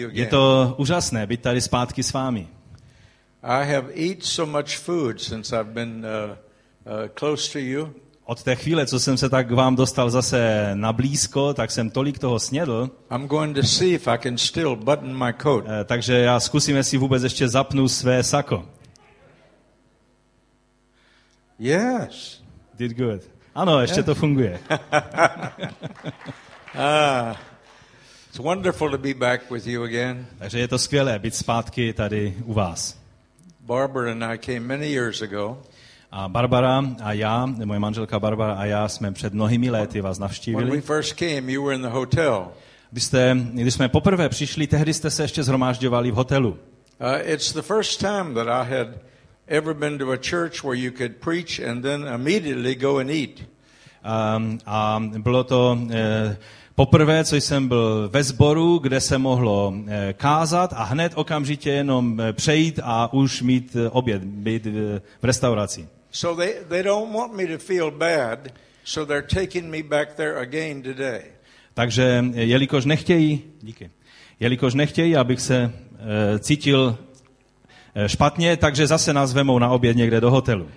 Je again. to úžasné být tady zpátky s vámi. I have eaten so much food since I've been uh, uh, close to you. Od té chvíle, co jsem se tak k vám dostal zase na blízko, tak jsem tolik toho snědl, I'm going to see if I can still button my coat. eh, takže já zkusím, jestli vůbec ještě zapnu své sako. Yes. Did good. Ano, ještě to funguje. Ah, it's wonderful to be back with you again. Takže je to skvělé být zpátky tady u vás. Barbara and I came many years ago. A Barbara a já, moje manželka Barbara a já jsme před mnohými léty vás When we navštívili. first came, you were in the hotel. Když, jste, když jsme poprvé přišli, tehdy jste se ještě zhromážďovali v hotelu. Uh, it's the first time that I had ever been to a church where you could preach and then immediately go and eat. Um, a bylo to eh, poprvé, co jsem byl ve sboru, kde se mohlo eh, kázat a hned okamžitě jenom eh, přejít a už mít eh, oběd, být v, restauraci. So they, they don't want me to feel bad, so they're taking me back there again today. Takže jelikož nechtějí, díky, jelikož nechtějí, abych se eh, cítil špatně, takže zase nás vemou na oběd někde do hotelu.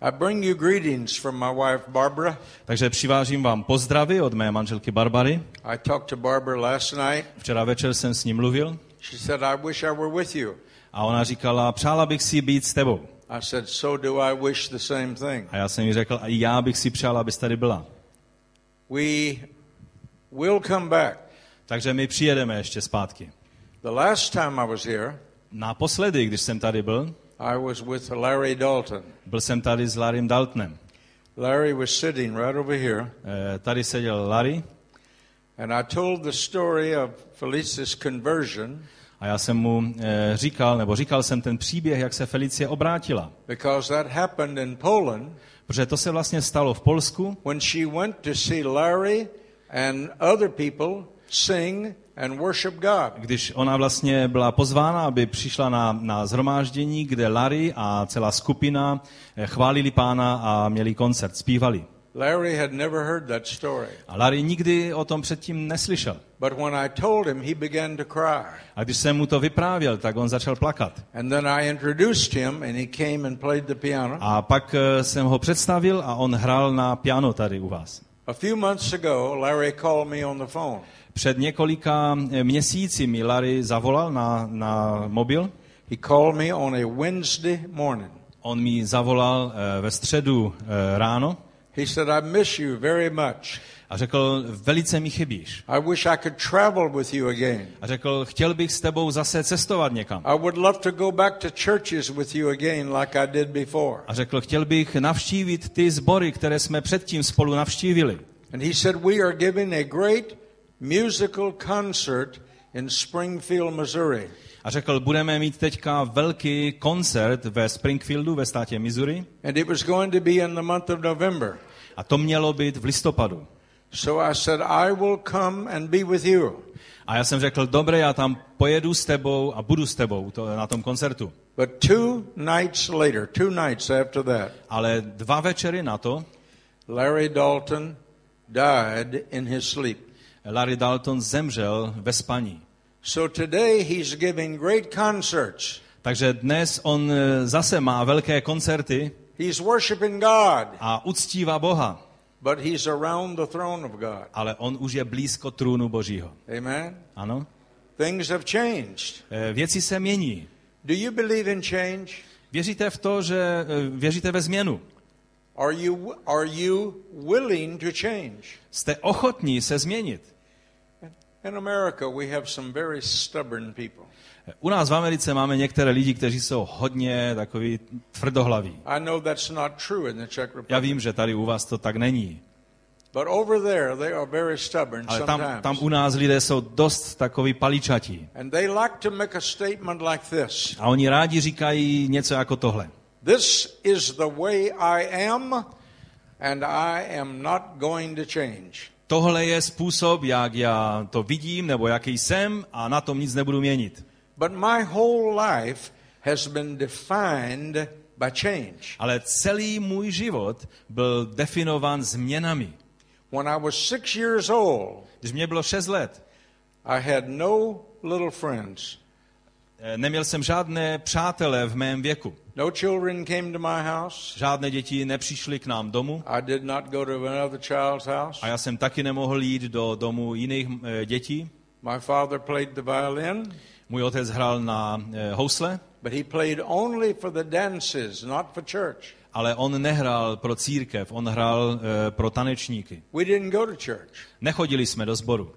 I bring you greetings from my wife Barbara. Takže přivážím vám pozdravy od mé manželky Barbary. I talked to Barbara last night. Včera večer jsem s ní mluvil She said, I wish I were with you. a ona říkala, přála bych si být s tebou. I said, So do I wish the same thing. A já jsem jí řekl, a já bych si přál, abys tady byla. We will come back. Takže my přijedeme ještě zpátky. The last time I was here, Naposledy, když jsem tady byl, I was with Larry Dalton. byl jsem tady s Larrym Daltonem. Larry was sitting right over here, Eh, Tady seděl Larry and I told the story of Felicia's conversion a já jsem mu eh, říkal, nebo říkal jsem ten příběh, jak se Felicie obrátila. because that happened in Poland Protože to se vlastně stalo v Polsku, when she went to see Larry and other people sing and worship God. když ona vlastně byla pozvána, aby přišla na, na zhromáždění, kde Larry a celá skupina eh, chválili pána a měli koncert, zpívali. Larry had never heard that story. A Larry nikdy o tom předtím neslyšel. But when I told him, he began to cry. A když jsem mu to vyprávěl, tak on začal plakat. And then I introduced him, and he came and played the piano. A pak eh, jsem ho představil a on hrál na piano tady u vás. A few months ago, Larry called me on the phone. Před několika eh, měsíci mi Larry zavolal na, na mobil. He called me on a Wednesday morning. On mi zavolal eh, ve středu eh, ráno He said, I miss you very much. a řekl, velice mi chybíš. I wish I could travel with you again. A řekl, chtěl bych s tebou zase cestovat někam. I would love to go back to churches with you again like I did before. A řekl, chtěl bych navštívit ty sbory, které jsme předtím spolu navštívili. And he said, We are giving a great musical concert in Springfield, Missouri. A řekl, budeme mít teďka velký koncert ve Springfieldu ve státě Missouri. And it was going to be in the month of November. A to mělo být v listopadu. So I said, I will come and be with you. A já jsem řekl, dobré, já tam pojedu s tebou a budu s tebou to, na tom koncertu. But two nights later, two nights after that, Ale dva večery na to Larry Dalton died in his sleep. Larry Dalton zemřel ve spaní. So today he's giving great concerts. Takže dnes on eh, zase má velké koncerty He's worshiping God, a uctívá Boha, but he's around the throne of God. ale on už je blízko trůnu Božího. Amen. Ano? Things have changed. Eh, Věci se mění. Do you believe in change? Věříte v to, že eh, věříte ve změnu? Are you are you willing to change? Jste ochotní se změnit? In America, we have some very stubborn people. U nás v Americe máme některé lidi, kteří jsou hodně takový tvrdohlaví. I know that's not true in the Czech Já Republic. vím, že tady u vás to tak není. But over there, they are very stubborn Ale tam, sometimes. tam u nás lidé jsou dost takový paličatí. And they like to make a statement like this A oni rádi říkají něco jako tohle. This is the way I am, and I am not going to change. Tohle je způsob, jak já to vidím, nebo jaký jsem a na tom nic nebudu měnit. But my whole life has been defined by change. Ale celý můj život byl definován změnami. When I was six years old, Když mě bylo 6 let, I had no little friends. Eh, Neměl jsem žádné přátele v mém věku. No children came to my house. Žádné děti nepřišly k nám domů I did not go to another child's house. a já jsem taky nemohl jít do domu jiných eh, dětí. My father played the violin, Můj otec hrál na eh, housle, but he played only for the dances, not for church. ale on nehrál pro církev, on hrál eh, pro tanečníky. We didn't go to church. Nechodili jsme do sboru.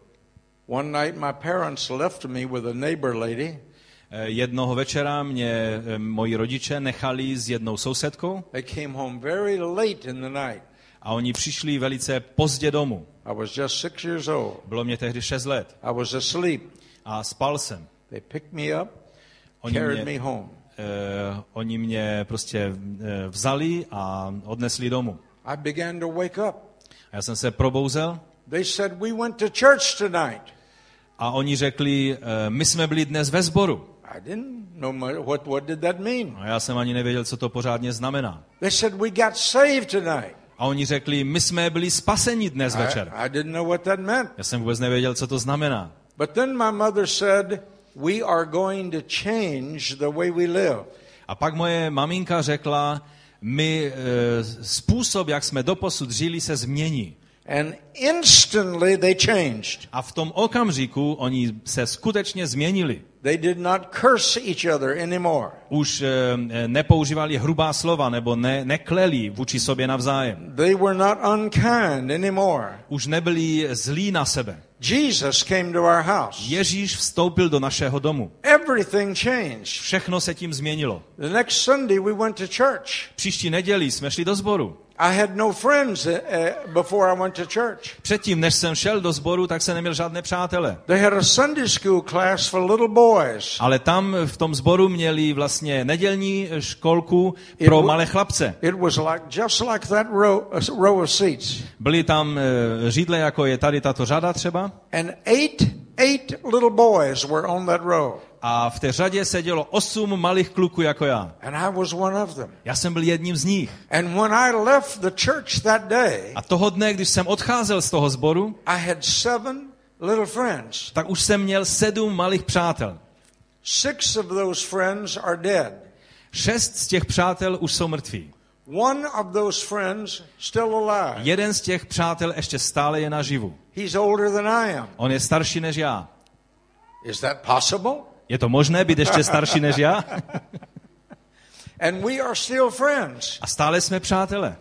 One night, my parents left me with a neighbor lady. Eh, Jednoho večera mě eh, moji rodiče nechali s jednou sousedkou They came home very late in the night. a oni přišli velice pozdě domů. I was just six years old. Bylo mě tehdy 6 let I was asleep. a spal jsem. They picked me up, Oni carried mě, me home. eh, oni mě prostě eh, vzali a odnesli domů. I began to wake up. A já jsem se probouzel They said, We went to church tonight. a oni řekli, eh, my jsme byli dnes ve sboru. I didn't know what, what did that mean. A já jsem ani nevěděl, co to pořádně znamená. They said, We got saved tonight. A oni řekli, my jsme byli spaseni dnes večer. I, I didn't know what that meant. Já jsem vůbec nevěděl, co to znamená. But then my mother said, We are going to change the way we live. A pak moje maminka řekla, my e, způsob, jak jsme doposud žili, se změní. And instantly they changed. A v tom okamžiku oni se skutečně změnili. They did not curse each other anymore. Už e, e, nepoužívali hrubá slova nebo ne, nekleli vůči sobě navzájem. They were not unkind anymore. Už nebyli zlí na sebe. Jesus came to our house. Ježíš vstoupil do našeho domu. Everything changed. Všechno se tím změnilo. The next Sunday we went to church. Příští neděli jsme šli do sboru. I had no friends uh, uh, before I went to church. Předtím, než jsem šel do sboru, tak jsem neměl žádné přátele. They had a Sunday school class for little boys. Ale tam v tom sboru měli vlastně nedělní školku pro malé chlapce. It was like just like that row, uh, row of seats. Byly tam židle, jako je tady tato řada třeba. And eight, eight little boys were on that row. A v té řadě sedělo osm malých kluků jako já. And I was one of them. Já jsem byl jedním z nich. And when I left the church that day, A toho dne, když jsem odcházel z toho sboru, I had seven little friends. tak už jsem měl sedm malých přátel. Six of those friends are dead. Šest z těch přátel už jsou mrtví. One of those friends still alive. Jeden z těch přátel ještě stále je naživu. He's older than I am. On je starší než já. Is that possible? Je to možné být ještě starší než já? And we are still friends A stále jsme přátelé.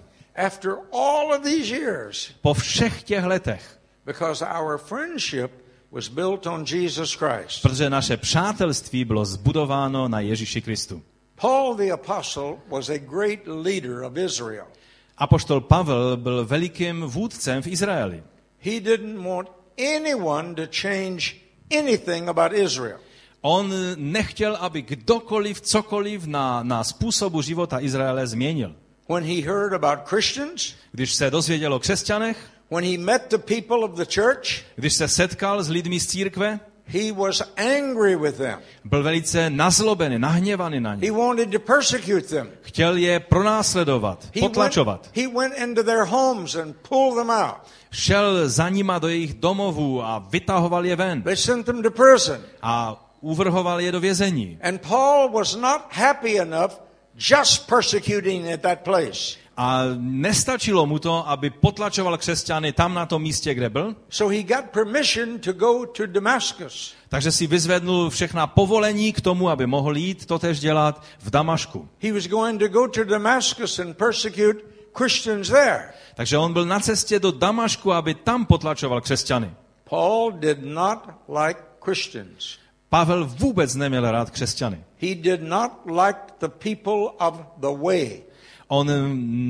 after all of these years Po všech těch letech. because our friendship was built on Jesus Christ. Protože naše přátelství bylo zbudováno na Ježíši Kristu. Paul the apostle was a great leader of Israel. Apoštol Pavel byl velikým vůdcem v Izraeli. He didn't want anyone to change anything about Israel. On nechtěl, aby kdokoliv cokoliv na, na způsobu života Izraele změnil. When he heard about Christians, Když se dozvěděl o křesťanech, when he met the people of the church, když se setkal s lidmi z církve, he was angry with them. byl velice nazlobený, nahněvaný na ně. He wanted to persecute them. Chtěl je pronásledovat, He went, potlačovat. he went into their homes and pulled them out. Šel za nima do jejich domovů a vytahoval je ven. They sent them to prison. A uvrhoval je do vězení. And Paul was not happy enough just persecuting at that place. A nestačilo mu to, aby potlačoval křesťany tam na tom místě, kde byl. So he got permission to go to Damascus. Takže si vyzvednul všechna povolení k tomu, aby mohl jít to tež dělat v Damašku. He was going to go to Damascus and persecute Christians there. Takže on byl na cestě do Damašku, aby tam potlačoval křesťany. Paul did not like Christians. Pavel vůbec neměl rád křesťany. He did not like the people of the way. On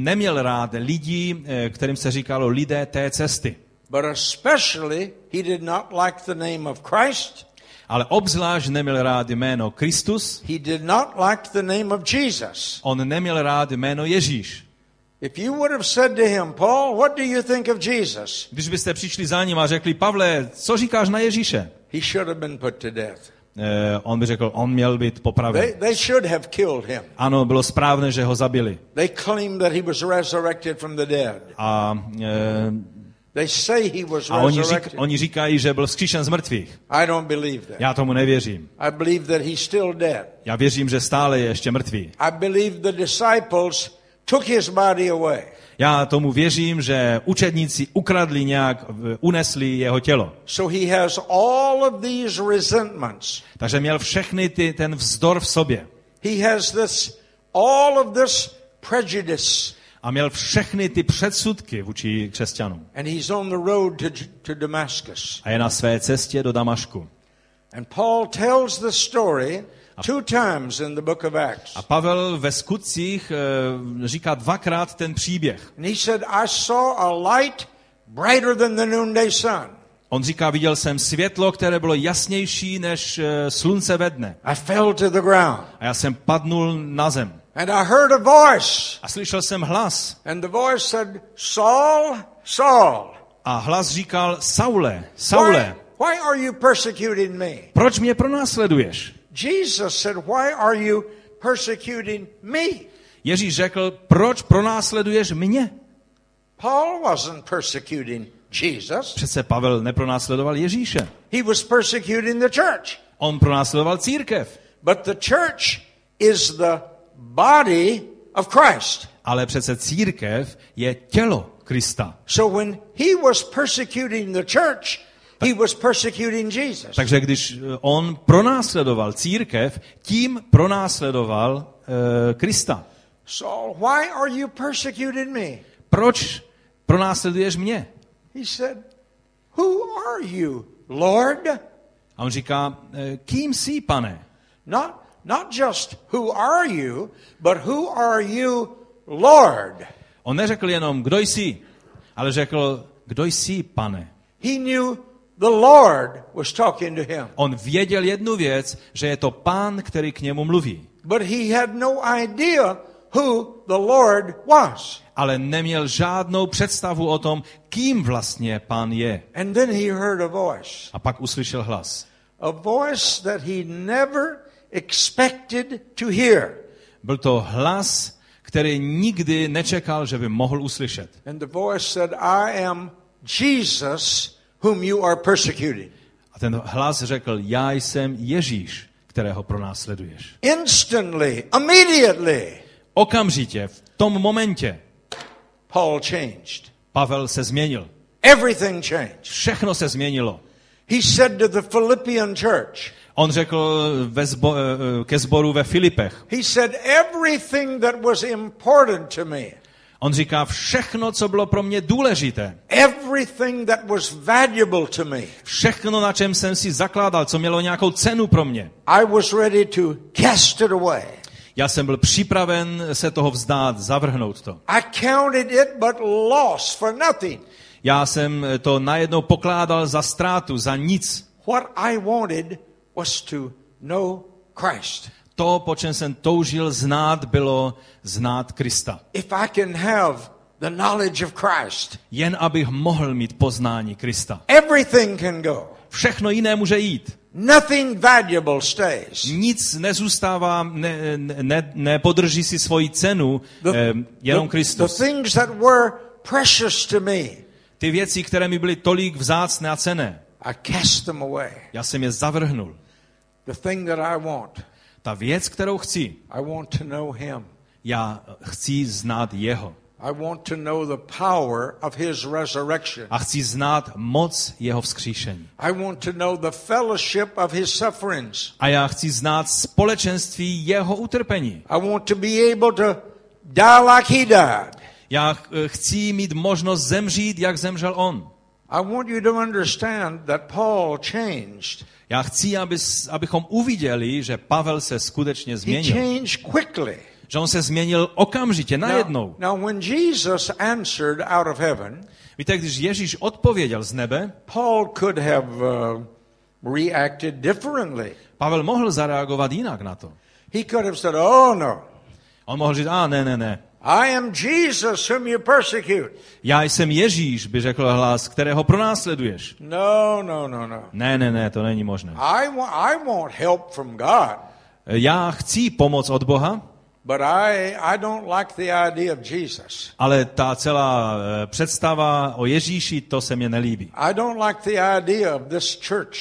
neměl rád lidí, eh, kterým se říkalo lidé té cesty. But especially, he did not like the name of Christ. Ale obzvlášť neměl rád jméno Kristus, He did not like the name of Jesus. on neměl rád jméno Ježíš. If you would have said to him, Paul, what do you think of Jesus? Když byste přišli za ním a řekli, Pavle, co říkáš na Ježíše? He should have been put to death. Eh, on by řekl, on měl být popraven. They, they should have killed him. Ano, bylo správné, že ho zabili. They claimed that he was resurrected from the dead. A e, They say he was A oni, řík, oni říkají, že byl vzkříšen z mrtvých. I don't believe that. Já tomu nevěřím. I believe that he's still dead. Já věřím, že stále je ještě mrtvý. I believe the disciples took his body away. Já tomu věřím, že učedníci ukradli nějak, unesli jeho tělo. So he has all of these resentments. Takže měl všechny ty, ten vzdor v sobě. He has this, all of this prejudice. A měl všechny ty předsudky vůči křesťanům. And he's on the road to, to Damascus. A je na své cestě do Damašku. And Paul tells the story two times in the book of Acts. A Pavel ve skutcích eh, říká dvakrát ten příběh. And he said, I saw a light brighter than the noonday sun. On říká, viděl jsem světlo, které bylo jasnější než eh, slunce ve dne. I fell to the ground. A já jsem padnul na zem. And I heard a voice. A slyšel jsem hlas. And the voice said, Saul, Saul, A hlas říkal, Saule, why, Saule, why are you persecuting me? proč mě pronásleduješ? Jesus said, Why are you persecuting me? Ježíš řekl, proč pronásleduješ mě? Paul wasn't persecuting Jesus. Přece Pavel nepronásledoval Ježíše. He was persecuting the church. On pronásledoval církev. But the church is the body of Christ. Ale přece církev je tělo Krista. So when he was persecuting the church, he was persecuting Jesus. Takže když eh, on pronásledoval církev, tím pronásledoval uh, Krista. Saul, why are you persecuting me? Proč pronásleduješ mě? He said, Who are you, Lord? A on říká, "Eh, kým jsi, pane? Not, not just who are you, but who are you, Lord? On neřekl jenom, kdo jsi, ale řekl, kdo jsi, pane? He knew the Lord was talking to him, On věděl jednu věc, že je to pán, který k němu mluví. but he had no idea who the Lord was. Ale neměl žádnou představu o tom, kým vlastně pán je. And then he heard a voice, A pak uslyšel hlas. a voice that he never expected to hear. Byl to hlas, který nikdy nečekal, že by mohl uslyšet. And the voice said, I am Jesus whom you are persecuting. A ten hlas řekl, já jsem Ježíš, kterého pronásleduješ. Instantly, immediately, Okamžitě, v tom momentě, Paul changed. Pavel se změnil. Everything changed. Všechno se změnilo. He said to the Philippian church, On řekl ve zbo, eh, ke sboru ve Filipech. he said, everything that was important to me, On říká, všechno, co bylo pro mě důležité, everything that was valuable to me, všechno, na čem jsem si zakládal, co mělo nějakou cenu pro mě. I was ready to cast it away. Já jsem byl připraven se toho vzdát, zavrhnout to. I counted it but loss for nothing. Já jsem to najednou pokládal za ztrátu, za nic. What I wanted was to know Christ. To, po čem jsem toužil znát, bylo znát Krista. If I can have the knowledge of Christ, Jen abych mohl mít poznání Krista. everything can go. Všechno jiné může jít. Nothing valuable stays. Nic nezůstává, ne, ne, nepodrží si svoji cenu, The, eh, jenom the- the Kristus. things that were precious to me, Ty věci, které mi byly tolik vzácné a cené, I cast them away. já jsem je zavrhnul. The thing that I want, Ta věc, kterou chci, I want to know Him. já chci znát jeho. I want to know the power of His resurrection. A chci znát moc jeho vzkříšení. I want to know the fellowship of His sufferings. A já chci znát společenství jeho utrpení. I want to be able to die like He died. Já eh, chci mít možnost zemřít, jak zemřel on. I want you to understand that Paul changed. Já chci, aby, abychom uviděli, že Pavel se skutečně He změnil. changed quickly. Že on se změnil okamžitě, najednou. Now, now, when Jesus answered out of heaven, Víte, když Ježíš odpověděl z nebe, Paul could have uh, reacted differently. Pavel mohl zareagovat jinak na to. He could have said, Oh, no, On mohl říct, a ne, ne, ne. I am Jesus whom you persecute. Já jsem Ježíš, by řekl hlas, kterého pronásleduješ. No, no, no, no. Ne, ne, ne, to není možné. I want, I want help from God. Já chci pomoc od Boha, But I, I don't like the idea of Jesus. Ale ta celá eh, představa o Ježíši, to se mně nelíbí. I don't like the idea of this church.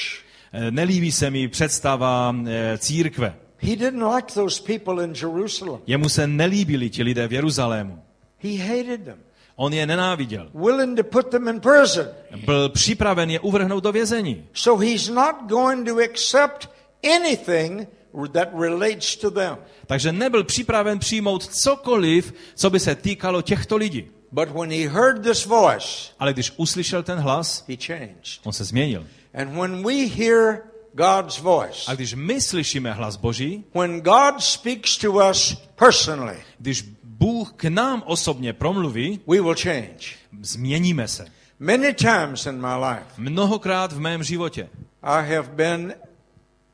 Eh, Nelíbí se mi představa eh, církve. He didn't like those people in Jerusalem. Jemu se nelíbili ti lidé v Jeruzalému. He hated them, On je nenáviděl. willing to put them in prison. Byl připraven je uvrhnout do vězení. So he's not going to accept anything that relates to them. Takže nebyl připraven přijmout cokoliv, co by se týkalo těchto lidí. But when he heard this voice, Ale když uslyšel ten hlas, he changed. on se změnil. And when we hear God's voice, A když my slyšíme hlas Boží, when God speaks to us personally, když Bůh k nám osobně promluví, we will change. změníme se. Many times in my life, Mnohokrát v mém životě I have been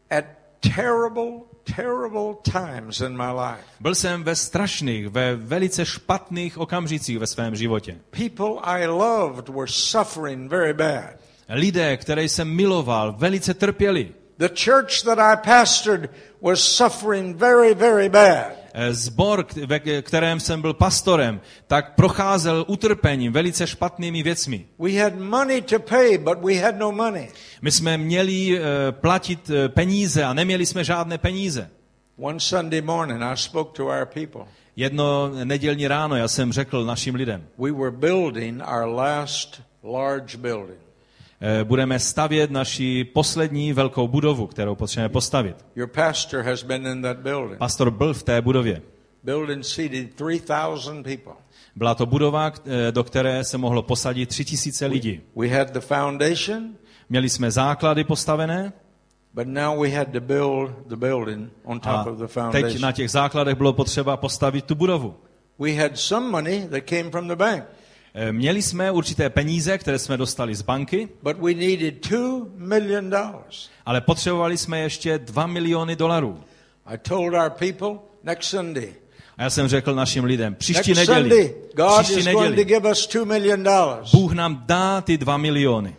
at terrible, terrible times in my life. byl jsem ve strašných, ve velice špatných okamžicích ve svém životě. People I loved were suffering very bad. Lidé, které jsem miloval, velice trpěli. The church that I pastored was suffering very, very bad. Eh, Zbor, ve kterém jsem byl pastorem, tak procházel utrpením, velice špatnými věcmi. We had money to pay, but we had no money. My jsme měli eh, platit eh, peníze a neměli jsme žádné peníze. Jedno nedělní ráno já jsem řekl našim lidem, We were building our last large building. Eh, budeme stavět naši poslední velkou budovu, kterou potřebujeme postavit. Your pastor has been in that building. Pastor byl v té budově. Building seated 3,000 people. Byla to budova, eh, do které se mohlo posadit tři tisíce lidí. We had the foundation, Měli jsme základy postavené but now we had to build the building on a top of the teď na těch základech bylo potřeba postavit tu budovu. We had some money that came from the bank, Měli jsme určité peníze, které jsme dostali z banky, but we needed $2 million. ale potřebovali jsme ještě 2 miliony dolarů. I told our people next Sunday, A já jsem řekl našim lidem, příští next neděli, Sunday, God příští is going to neděli, give us $2 million. Bůh nám dá ty 2 miliony.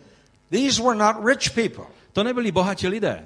These were not rich people, To nebyli bohatí lidé,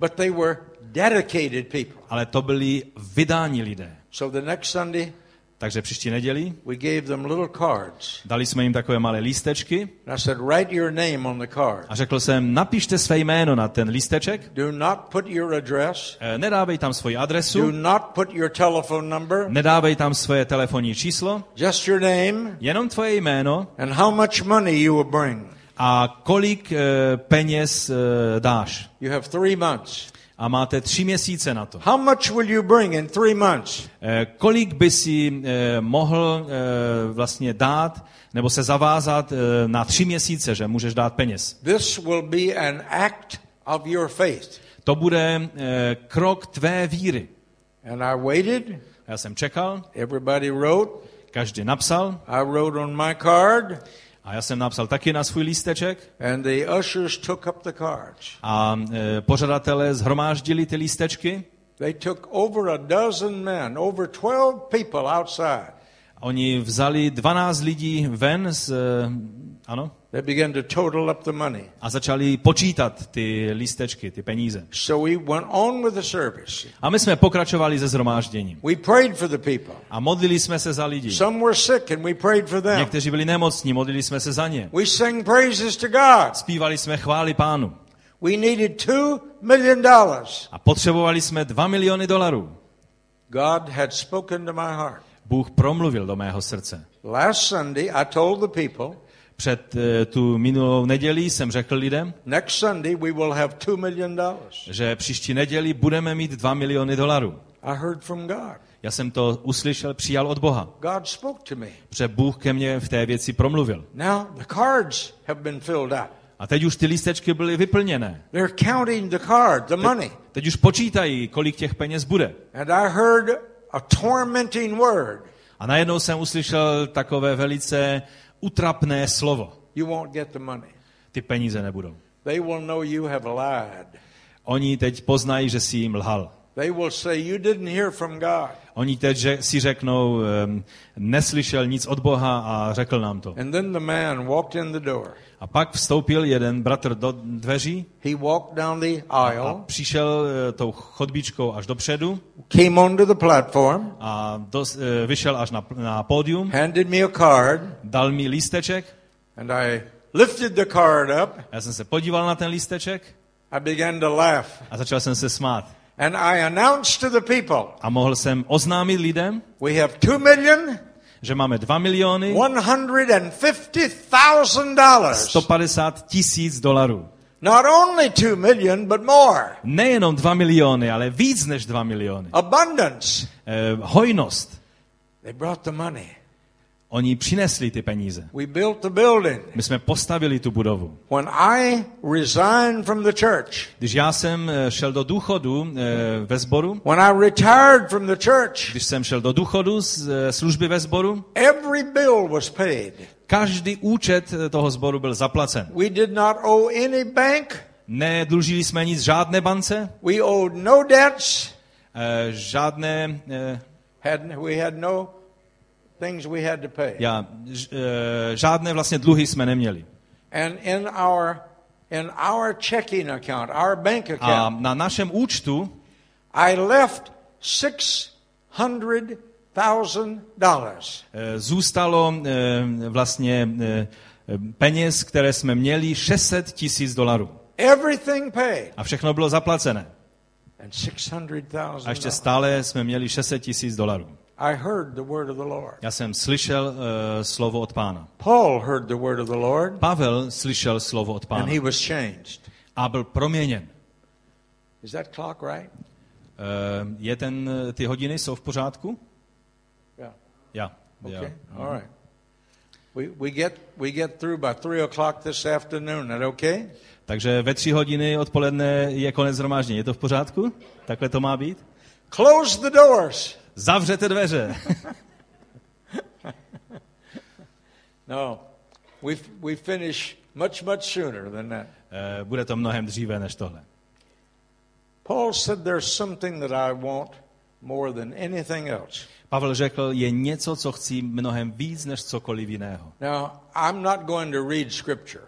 but they were dedicated people. ale to byli vydání lidé. So the next Sunday, Takže příští neděli we gave them little cards. dali jsme jim takové malé lístečky And I said, write your name on the card. a řekl jsem, napište své jméno na ten lísteček, Do not put your address. eh, nedávej tam svoji Do adresu, not put your telephone number. nedávej tam svoje telefonní číslo, Just your name jenom tvoje jméno and how much money you will bring. a kolik eh, peněz eh, dáš. You have three months. A máte tři měsíce na to. How much will you bring in three months? Eh, Kolik by si eh, mohl eh, vlastně dát nebo se zavázat na tři měsíce, že můžeš dát peněz? This will be an act of your faith. To bude krok tvé víry. And I waited. Já jsem čekal, Everybody wrote. každý napsal I wrote on my card. A já jsem napsal taky na svůj lísteček And the ushers took up the cards. a eh, pořadatelé zhromáždili ty lístečky. They took over a dozen men, over 12 people outside. Oni vzali 12 lidí ven z, eh, ano, They began to total up the money. a začali počítat ty lístečky, ty peníze. So we went on with the service. A my jsme pokračovali se zhromážděním. We prayed for the people. A modlili jsme se za lidi. Some were sick and we prayed for them. Někteří byli nemocní, modlili jsme se za ně. We sang praises to God. Zpívali jsme chvály pánu. We needed $2 million. dollars. A potřebovali jsme 2 miliony dolarů. God had spoken to my heart. Bůh promluvil do mého srdce. Last Sunday, I told the people, Před eh, tu minulou neděli jsem řekl lidem, next Sunday we will have $2 million. dollars. že příští neděli budeme mít 2 miliony dolarů. I heard from God. Já jsem to uslyšel, přijal od Boha. God spoke to me. Protože Bůh ke mně v té věci promluvil. Now the cards have been filled out. A teď už ty lístečky byly vyplněné. They're counting the card, the money. Teď už počítají, kolik těch peněz bude. And I heard a tormenting word. A najednou jsem uslyšel takové velice utrapné slovo. You won't get the money. Ty peníze nebudou. They will know you have lied. Oni teď poznají, že jsi jim lhal. They will say, You didn't hear from God. Oni teď si řeknou, neslyšel nic od Boha a řekl nám to. And then the man walked in the door. A pak vstoupil jeden bratr do dveří He walked down the a aisle, přišel eh, tou chodbičkou až dopředu came onto the platform, a dos, eh, vyšel až na, na pódium, handed me a card, dal mi lísteček, and I lifted the card up. já jsem se podíval na ten lísteček I began to laugh. a začal jsem se smát. And I announced to the people, A mohl jsem oznámit lidem, we have two million že máme 2 miliony one hundred and fifty thousand dollars. 150 tisíc dolarů. Not only two million, but more. Nejenom 2 miliony, ale víc než 2 miliony. Abundance. Eh, hojnost. They brought the money. Oni přinesli ty peníze. We built the building. My jsme postavili tu budovu. When I resigned from the church, Když já jsem eh, šel do důchodu eh, ve sboru, when I retired from the church, když jsem šel do důchodu z eh, služby ve sboru, every bill was paid. každý účet toho sboru byl zaplacen. We did not owe any bank. Nedlužili jsme nic žádné bance, We owed no debts. eh, žádné, eh, Had, we had no things we had to pay. já, eh, žádné vlastně dluhy jsme neměli. And in our in our checking account, our bank A account, na našem účtu I left six hundred thousand dollars. eh, zůstalo eh, vlastně peněz, které jsme měli 600 tisíc dolarů. Everything paid. A všechno bylo zaplacené. A ještě stále jsme měli 600 tisíc dolarů. I heard the word of the Lord. Já jsem slyšel uh, slovo od pána. Paul heard the word of the Lord, Pavel slyšel slovo od and pána he was changed. a byl proměněn. Is that clock right? Uh, je ten, eh, ty hodiny jsou v pořádku? Yeah. Já. Okay. Já. All right. We, we get we get through by three o'clock this afternoon. That okay? Takže ve tři hodiny odpoledne je konec zhromáždění. Je to v pořádku? Takhle to má být? Close the doors. Zavřete dveře. No, we we finish much much sooner than that. Eh, Bude to mnohem dříve než tohle. Paul said there's something that I want more than anything else. Pavel řekl, je něco, co chci mnohem víc než cokoliv jiného. Now, I'm not going to read scripture.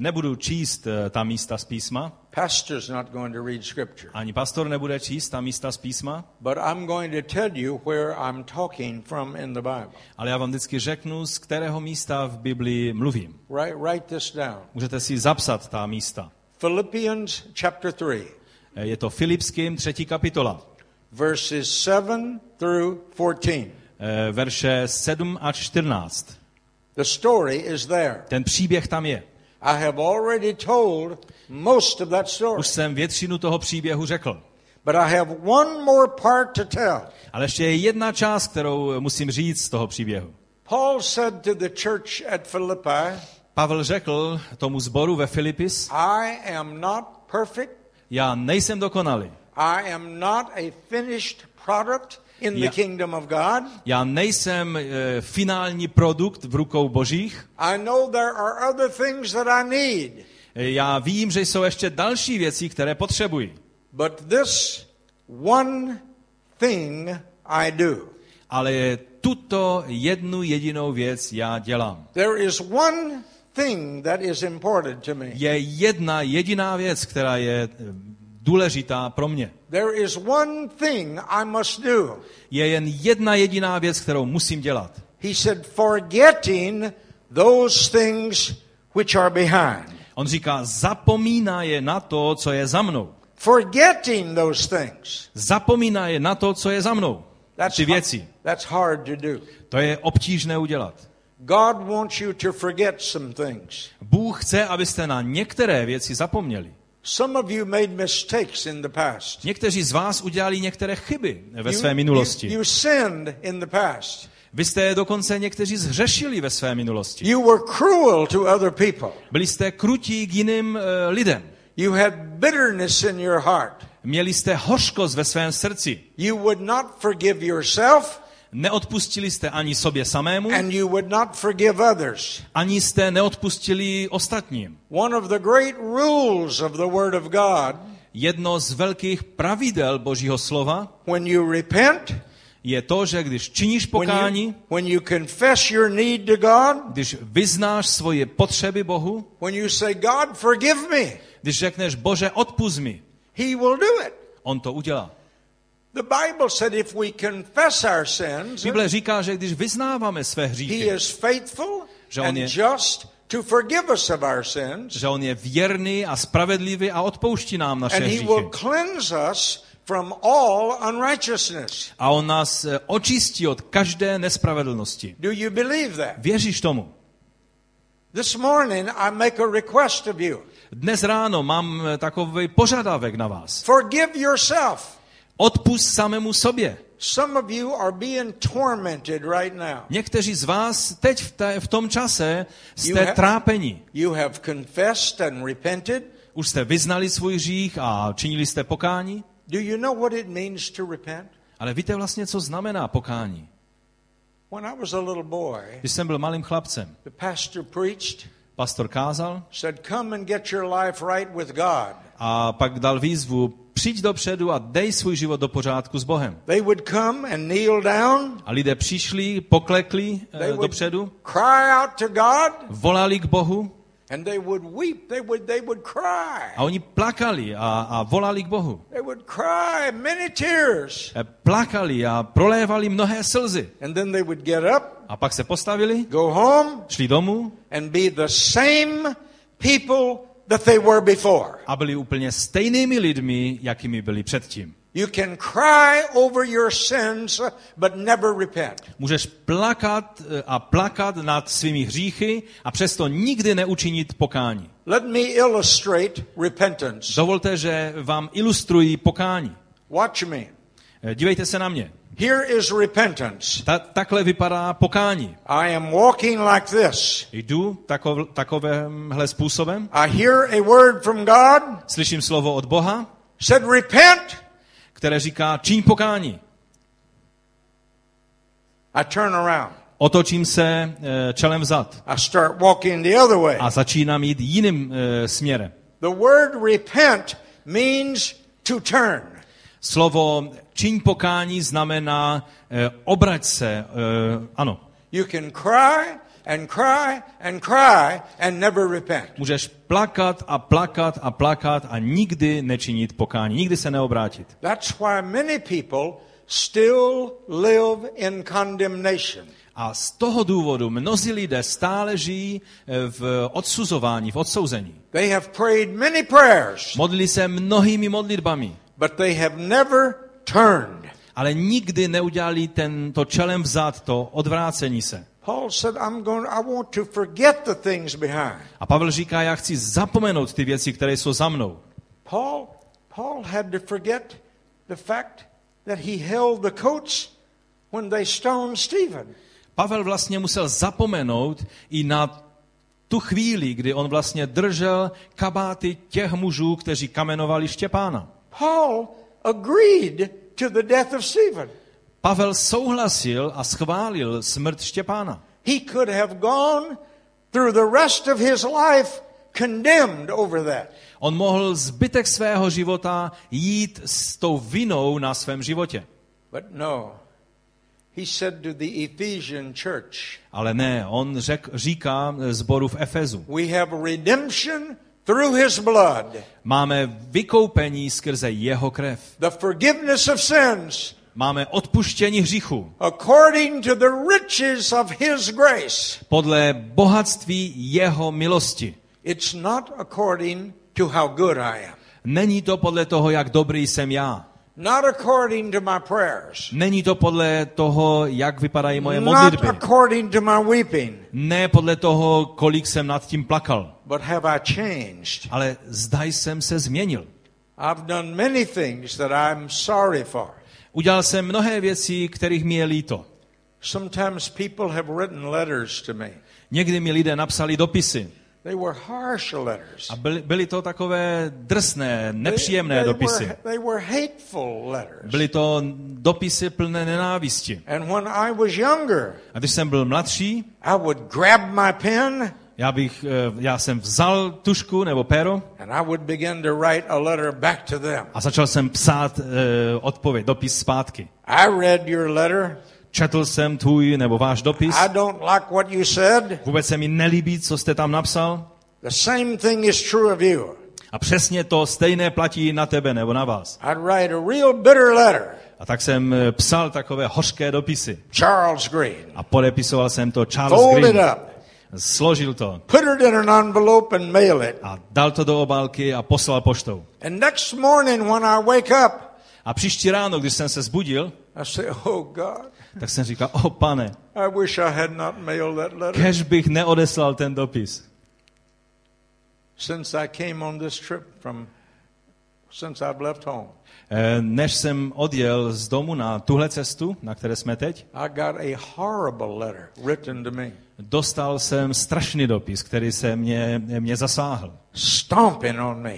Nebudu číst eh, ta místa z písma, Pastor's not going to read scripture. ani pastor nebude číst ta místa z písma, But I'm going to tell you where I'm talking from in the Bible. ale já vám vždycky řeknu, z kterého místa v Biblii mluvím. Write, write this down. Můžete si zapsat ta místa. Philippians chapter 3, Eh, Je to Filipským třetí kapitola, verses 7 through 14. eh, verše 7 až 14. The story is there. Ten příběh tam je. I have already told most of that story. Už jsem většinu toho příběhu řekl. But I have one more part to tell. Ale ještě je jedna část, kterou musím říct z toho příběhu. Paul said to the church at Philippi, Pavel řekl tomu zboru ve Filipis, I am not perfect. já nejsem dokonalý. I am not a finished product in the kingdom of God. Já nejsem e, finální produkt v rukou božích. I know there are other things that I need. E, já vím, že jsou ještě další věci, které potřebuji. But this one thing I do. Ale tuto jednu jedinou věc já dělám. There is one thing that is important to me. Je jedna jediná věc, která je e, důležitá pro mě. There is one thing I must do. Je jen jedna jediná věc, kterou musím dělat. He said, forgetting those things which are behind. On říká, zapomíná je na to, co je za mnou. Forgetting those things. Zapomíná je na to, co je za mnou. That's, Ty věci. that's hard to do. To je obtížné udělat. God wants you to forget some things. Bůh chce, abyste na některé věci zapomněli. Some of you made mistakes in the past. Někteří z vás udělali některé chyby ve You- své you, minulosti. you sinned in the past. Vy jste dokonce někteří zhřešili ve své minulosti. You were cruel to other people. Byli jste krutí k jiným eh, lidem. You had bitterness in your heart. Měli jste hořkost ve svém srdci. You would not forgive yourself, Neodpustili jste ani sobě samému, and you would not forgive others. ani jste neodpustili ostatním. One of the great rules of the Word of God jedno z velkých pravidel Božího slova when you repent, je to, že když činíš when pokání, you, when you your need to God, když vyznáš svoje potřeby Bohu, when you say, God, forgive me, když řekneš, Bože, odpust mi, He will do it. on to udělá. The Bible said if we confess our sins, Bible říká, že když vyznáváme své He hříchy, is faithful Že on and je- just to forgive us of our sins, že on je věrný a spravedlivý a odpouští nám naše and He hříchy. will cleanse us from all unrighteousness. A on nás eh, očistí od každé nespravedlnosti. Do you believe that? Věříš tomu? This morning, I make a request of you. Dnes ráno mám eh, takový požadavek na vás. Forgive yourself. Odpust samému sobě. Some of you are being tormented right now. Někteří z vás teď v, té, v tom čase You jste ha- trápeni. You have confessed and repented. Už jste vyznali svůj hřích a činili jste pokání. Do you know what it means to repent? Ale víte vlastně, co znamená pokání? When I was a little boy, Když jsem byl malým chlapcem, the pastor preached, pastor kázal said, Come and get your life right with God. a pak dal výzvu, přijď dopředu a dej svůj život do pořádku s Bohem. They would come and kneel down. A lidé přišli, poklekli They eh, would dopředu, cry out to God, volali k Bohu and they would weep. They would, they would cry. a oni plakali a, a volali k Bohu. They would cry many tears. Eh, Plakali a prolévali mnohé slzy. And then they would get up, A pak se postavili, go home, šli domů and be the same people that they were before. a byli úplně stejnými lidmi, jakými byli předtím. You can cry over your sins, but never repent. Můžeš plakat eh, a plakat nad svými hříchy a přesto nikdy neučinit pokání. Let me illustrate repentance. Dovolte, že vám ilustruji pokání. Watch me. Eh, Dívejte se na mě. Here is repentance. Ta, takhle vypadá pokání. I am walking like this. Jdu takov, takovémhle způsobem, I hear a word from God, slyším slovo od Boha, said, Repent. které říká, čiň pokání. I turn around. Otočím se eh, čelem vzad I start walking the other way. a začínám jít jiným eh, směrem. The word repent means to turn. Slovo čiň pokání znamená eh, obrať se, eh, ano, You can cry and cry and cry and never repent. můžeš plakat a plakat a plakat a nikdy nečinit pokání, nikdy se neobrátit. That's why many people still live in condemnation. A z toho důvodu mnozí lidé stále žijí eh, v odsuzování, v odsouzení. They have prayed many prayers, Modlí se mnohými modlitbami, but they have never turned. ale nikdy neudělali tento čelem vzad, to odvrácení se. Paul said, I'm going, I want to forget the things behind. A Pavel říká, já chci zapomenout ty věci, které jsou za mnou. Paul, Paul had to forget the fact that he held the coats when they stoned Stephen. Pavel vlastně musel zapomenout i na tu chvíli, kdy on vlastně držel kabáty těch mužů, kteří kamenovali Štěpána. Paul agreed to the death of Stephen. Pavel souhlasil a schválil smrt Štěpána. He could have gone through the rest of his life condemned over that. On mohl zbytek svého života jít s tou vinou na svém životě. But no. He said to the Ephesian church, Ale ne, on řek, říká zboru v Efezu. We have redemption through his blood, Máme vykoupení skrze jeho krev. the forgiveness of sins, Máme odpuštění hříchu according to the riches of his grace. podle bohatství jeho milosti. It's not according to how good I am, Není to podle toho, jak dobrý jsem já. Not according to my prayers, Není to podle toho, jak vypadají moje not modlitby. according to my weeping, Ne podle toho, kolik jsem nad tím plakal. but have I changed? Ale zda jsem se změnil. I've done many things that I'm sorry for. Udělal jsem mnohé věci, kterých mi je líto. Sometimes people have written letters to me. Někdy mi lidé napsali dopisy. They were harsh letters. A byly, byly to takové drsné, They- nepříjemné they dopisy. Were, they were hateful letters. Byly to dopisy plné nenávisti. And when I was younger, A když jsem byl mladší, I would grab my pen Já bych, eh, já jsem vzal tušku nebo péro and I would begin to write a letter back to them. a začal jsem psát uh, odpověď, dopis zpátky. I read your letter. Četl jsem tvůj nebo váš dopis. I don't like what you said. Vůbec se mi nelíbí, co jste tam napsal. The same thing is true of you. A přesně to stejné platí na tebe nebo na vás. I'd write a real bitter letter. A tak jsem eh, psal takové hořké dopisy. Charles Green. A podepisoval jsem to Charles Fold it Green. up. Složil to Put it in an envelope and mail it. a dal to do obálky a poslal poštou. And next morning when I wake up, A příští ráno, když jsem se zbudil, I say, Oh God, tak jsem říkal, o pane, I wish I had not mailed that letter. kež bych neodeslal ten dopis. Since I came on this trip from, since I've left home, Eh, Než jsem odjel z domu na tuhle cestu, na které jsme teď, I got a horrible letter written to me, dostal jsem strašný dopis, který se mě, mě zasáhl. stomping on me.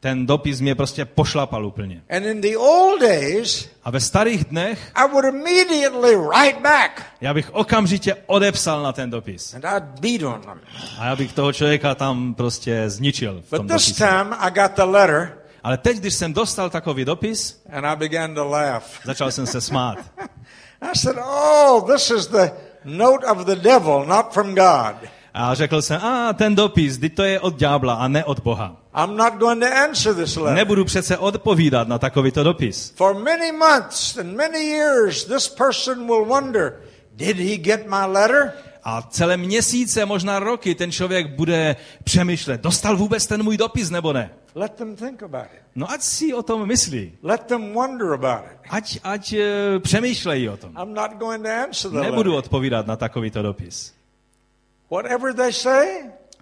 Ten dopis mě prostě pošlapal úplně. And in the old days, A ve starých dnech I would immediately write back já bych okamžitě odepsal na ten dopis. and I'd beat on them. A já bych toho člověka tam prostě zničil v tom But this dopise. time I got the letter Ale teď, když jsem dostal takový dopis, and I began to laugh. začal jsem se smát. I said, Oh, this is the note of the devil, not from God. A řekl jsem, a ten dopis, to je od ďábla a ne od Boha. I'm not going to answer this letter. Nebudu přece odpovídat na takovýto dopis. For many months and many years, this person will wonder, did he get my letter? A celé měsíce, možná roky, ten člověk bude přemýšlet, dostal vůbec ten můj dopis nebo ne? Let them think about it. No ať si o tom myslí. Let them wonder about it. Ať, ať eh, přemýšlejí o tom. I'm not going to answer the Nebudu letter. odpovídat na takovýto dopis. Whatever they say,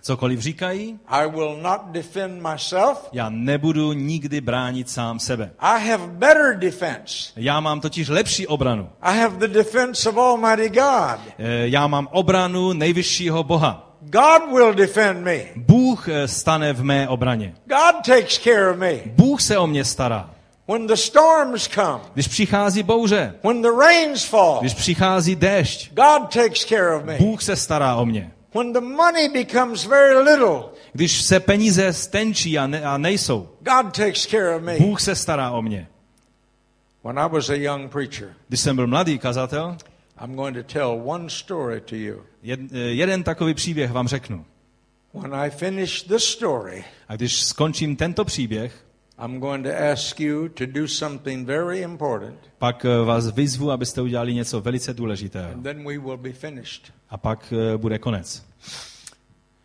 Cokoliv říkají, I will not defend myself. já nebudu nikdy bránit sám sebe. I have better defense. Já mám totiž lepší obranu. I have the defense of Almighty God. Eh, Já mám obranu nejvyššího Boha. God will defend me. Bůh eh, stane v mé obraně. God takes care of me. Bůh se o mě stará. When the storms come, Když přichází bouře, when the rains fall, když přichází déšť, God takes care of me. Bůh se stará o mě. When the money becomes very little, Když se peníze stenčí a, ne, a nejsou, God takes care of me. Bůh se stará o mě. When I was a young preacher, Když jsem byl mladý kazatel, I'm going to tell one story to you. jed, eh, jeden takový příběh vám řeknu. When I finish this story, A když skončím tento příběh, I'm going to ask you to do something very important, pak eh, vás vyzvu, abyste udělali něco velice důležitého. and then we will be finished. A pak eh, bude konec.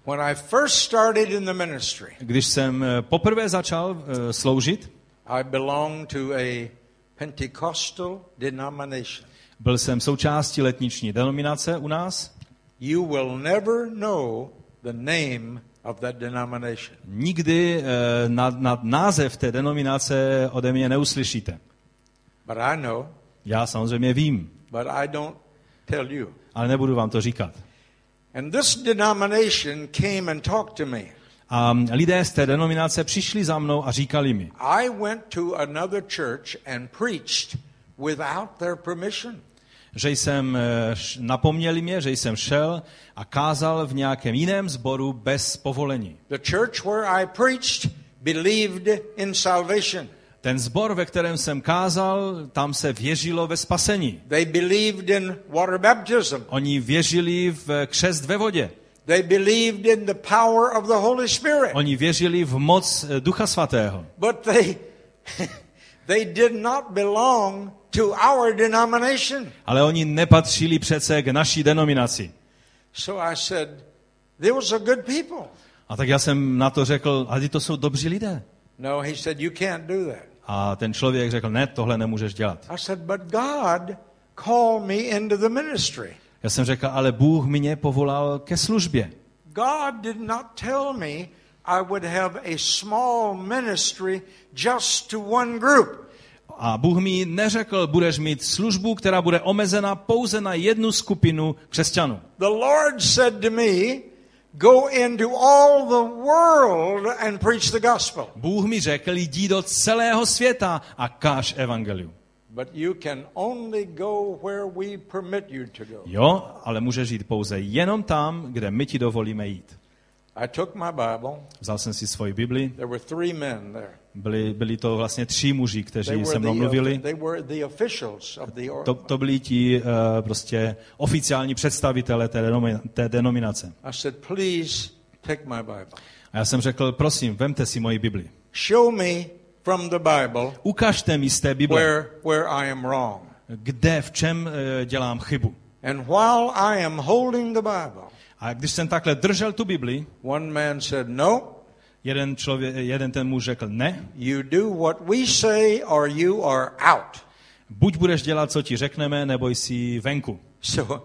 When I first started in the ministry, Když jsem eh, poprvé začal sloužit, I belonged to a Pentecostal denomination. byl jsem součástí letniční denominace u nás. You will never know the name of that denomination. Nikdy eh, na, na název té denominace ode mě neuslyšíte. But I know, Já samozřejmě vím, but I don't tell you. ale nebudu vám to říkat. And this denomination came and talked to me. A lidé z té denominace přišli za mnou a říkali mi, I went to another church and preached without their permission. Že jsem, eh, napomněli mě, že jsem šel a kázal v nějakém jiném sboru bez povolení. The church where I preached believed in salvation. Ten sbor, ve kterém jsem kázal, tam se věřilo ve spasení. They believed in water baptism. Oni věřili v křest ve vodě. They believed in the power of the Holy Spirit. Oni věřili v moc eh, Ducha Svatého. But they they did not belong to our denomination. Ale oni nepatřili přece k naší denominaci. So I said, those are good people. A tak já jsem na to řekl, ale to jsou dobří lidé. No, he said, you can't do that. A ten člověk řekl, ne, tohle nemůžeš dělat. I said, but God called me into the ministry. Já jsem řekl, ale Bůh mě povolal ke službě. God did not tell me I would have a small ministry just to one group. A Bůh mi neřekl, budeš mít službu, která bude omezena pouze na jednu skupinu křesťanů. The Lord said to me, go into all the world and preach the gospel. Bůh mi řekl, jdi do celého světa a káž evangelium. But you can only go where we permit you to go. Jo, ale můžeš jít pouze jenom tam, kde my ti dovolíme jít. I took my Bible. Vzal jsem si svoji Bibli. There were three men there. Byli, byli to vlastně tři muži, kteří se mnou mluvili. they were the officials of the or- To, to byli ti uh, prostě oficiální představitelé té, denomi, té denominace. I said, please take my Bible. A já jsem řekl, prosím, vemte si moji Bibli. Show me from the Bible Ukažte mi z té Bible, where, where I am wrong. kde, v čem eh, dělám chybu. And while I am holding the Bible, A když jsem takhle držel tu Bibli, one man said, no, jeden, člověk, jeden ten muž řekl, ne, you do what we say or you are out. buď budeš dělat, co ti řekneme, nebo jsi venku. So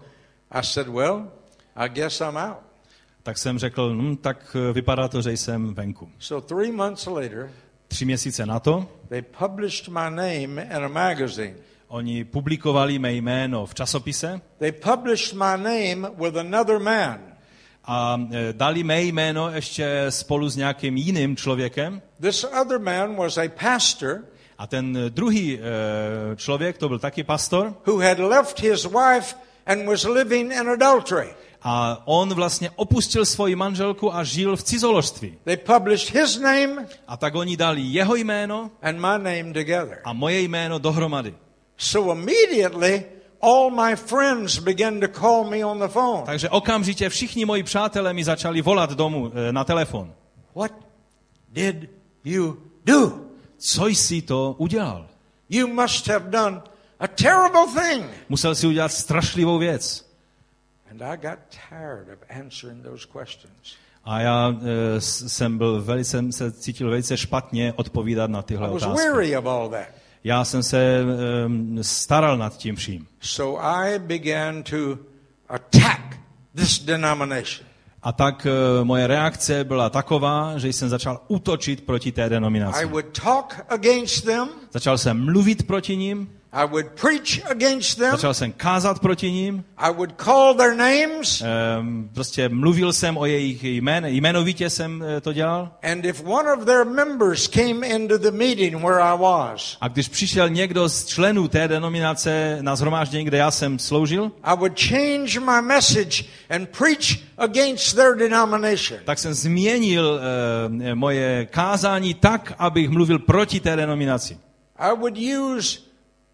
I said, well, I guess I'm out. Tak jsem řekl, hm, tak eh, vypadá to, že jsem venku. So three months later, Tři měsíce na to they published my name in a magazine. Oni publikovali mé jméno v časopise They published my name with another man. a eh, dali mé jméno ještě spolu s nějakým jiným člověkem. This other man was a pastor A ten eh, druhý eh, člověk, to byl taky pastor, who had left his wife and was living in adultery. a on vlastně opustil svoji manželku a žil v cizoložství. They published his name A tak oni dali jeho jméno and my name together. a moje jméno dohromady. So immediately, all my friends began to call me on the phone. Takže okamžitě všichni moji přátelé mi začali volat domů eh, na telefon. What did you do? Co jsi to udělal? You must have done a terrible thing. Musel si udělat strašlivou věc. And I got tired of answering those questions. A já eh, jsem byl velice, jsem se cítil velice špatně odpovídat na tyhle otázky. Já jsem se um, staral nad tím vším. So I began to attack this denomination. A tak eh, moje reakce byla taková, že jsem začal útočit proti té I denominaci. would talk against them. Začal jsem mluvit proti ním, I would preach against them. začal jsem kázat proti ním, I would call their names. Ehm, prostě mluvil jsem o jejich jmén, jmenovitě jsem eh, to dělal. And if one of their members came into the meeting where I was, A když přišel někdo z členů té denominace na zhromáždění, kde já jsem sloužil, I would change my message and preach against their denomination. tak jsem změnil eh, moje kázání tak, abych mluvil proti té denominaci. I would use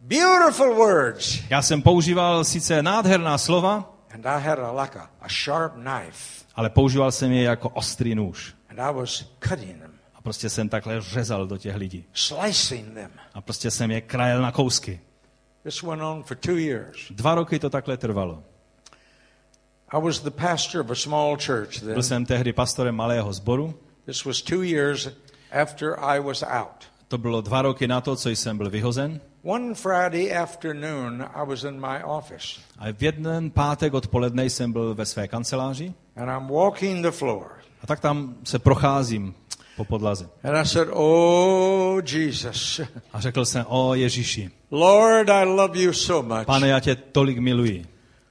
beautiful words. Já jsem používal sice nádherná slova, And I had a, like a, a sharp knife. ale používal jsem je jako ostrý nůž. And I was cutting them, A prostě jsem takhle řezal do těch lidí. slicing them. A prostě jsem je krajel na kousky. This went on for two years. Dva roky to takhle trvalo. I was the pastor of a small church then. Byl jsem tehdy pastorem malého sboru. This was two years after I was out. To bylo dva roky na to, co jsem byl vyhozen. One Friday afternoon, I was in my office, A v jeden pátek odpoledne jsem byl ve své kanceláři and I'm walking the floor. a tak tam se procházím po podlaze. And I said, Oh, Jesus. A řekl jsem, o Ježíši, Lord, I love you so much. pane, já tě tolik miluji.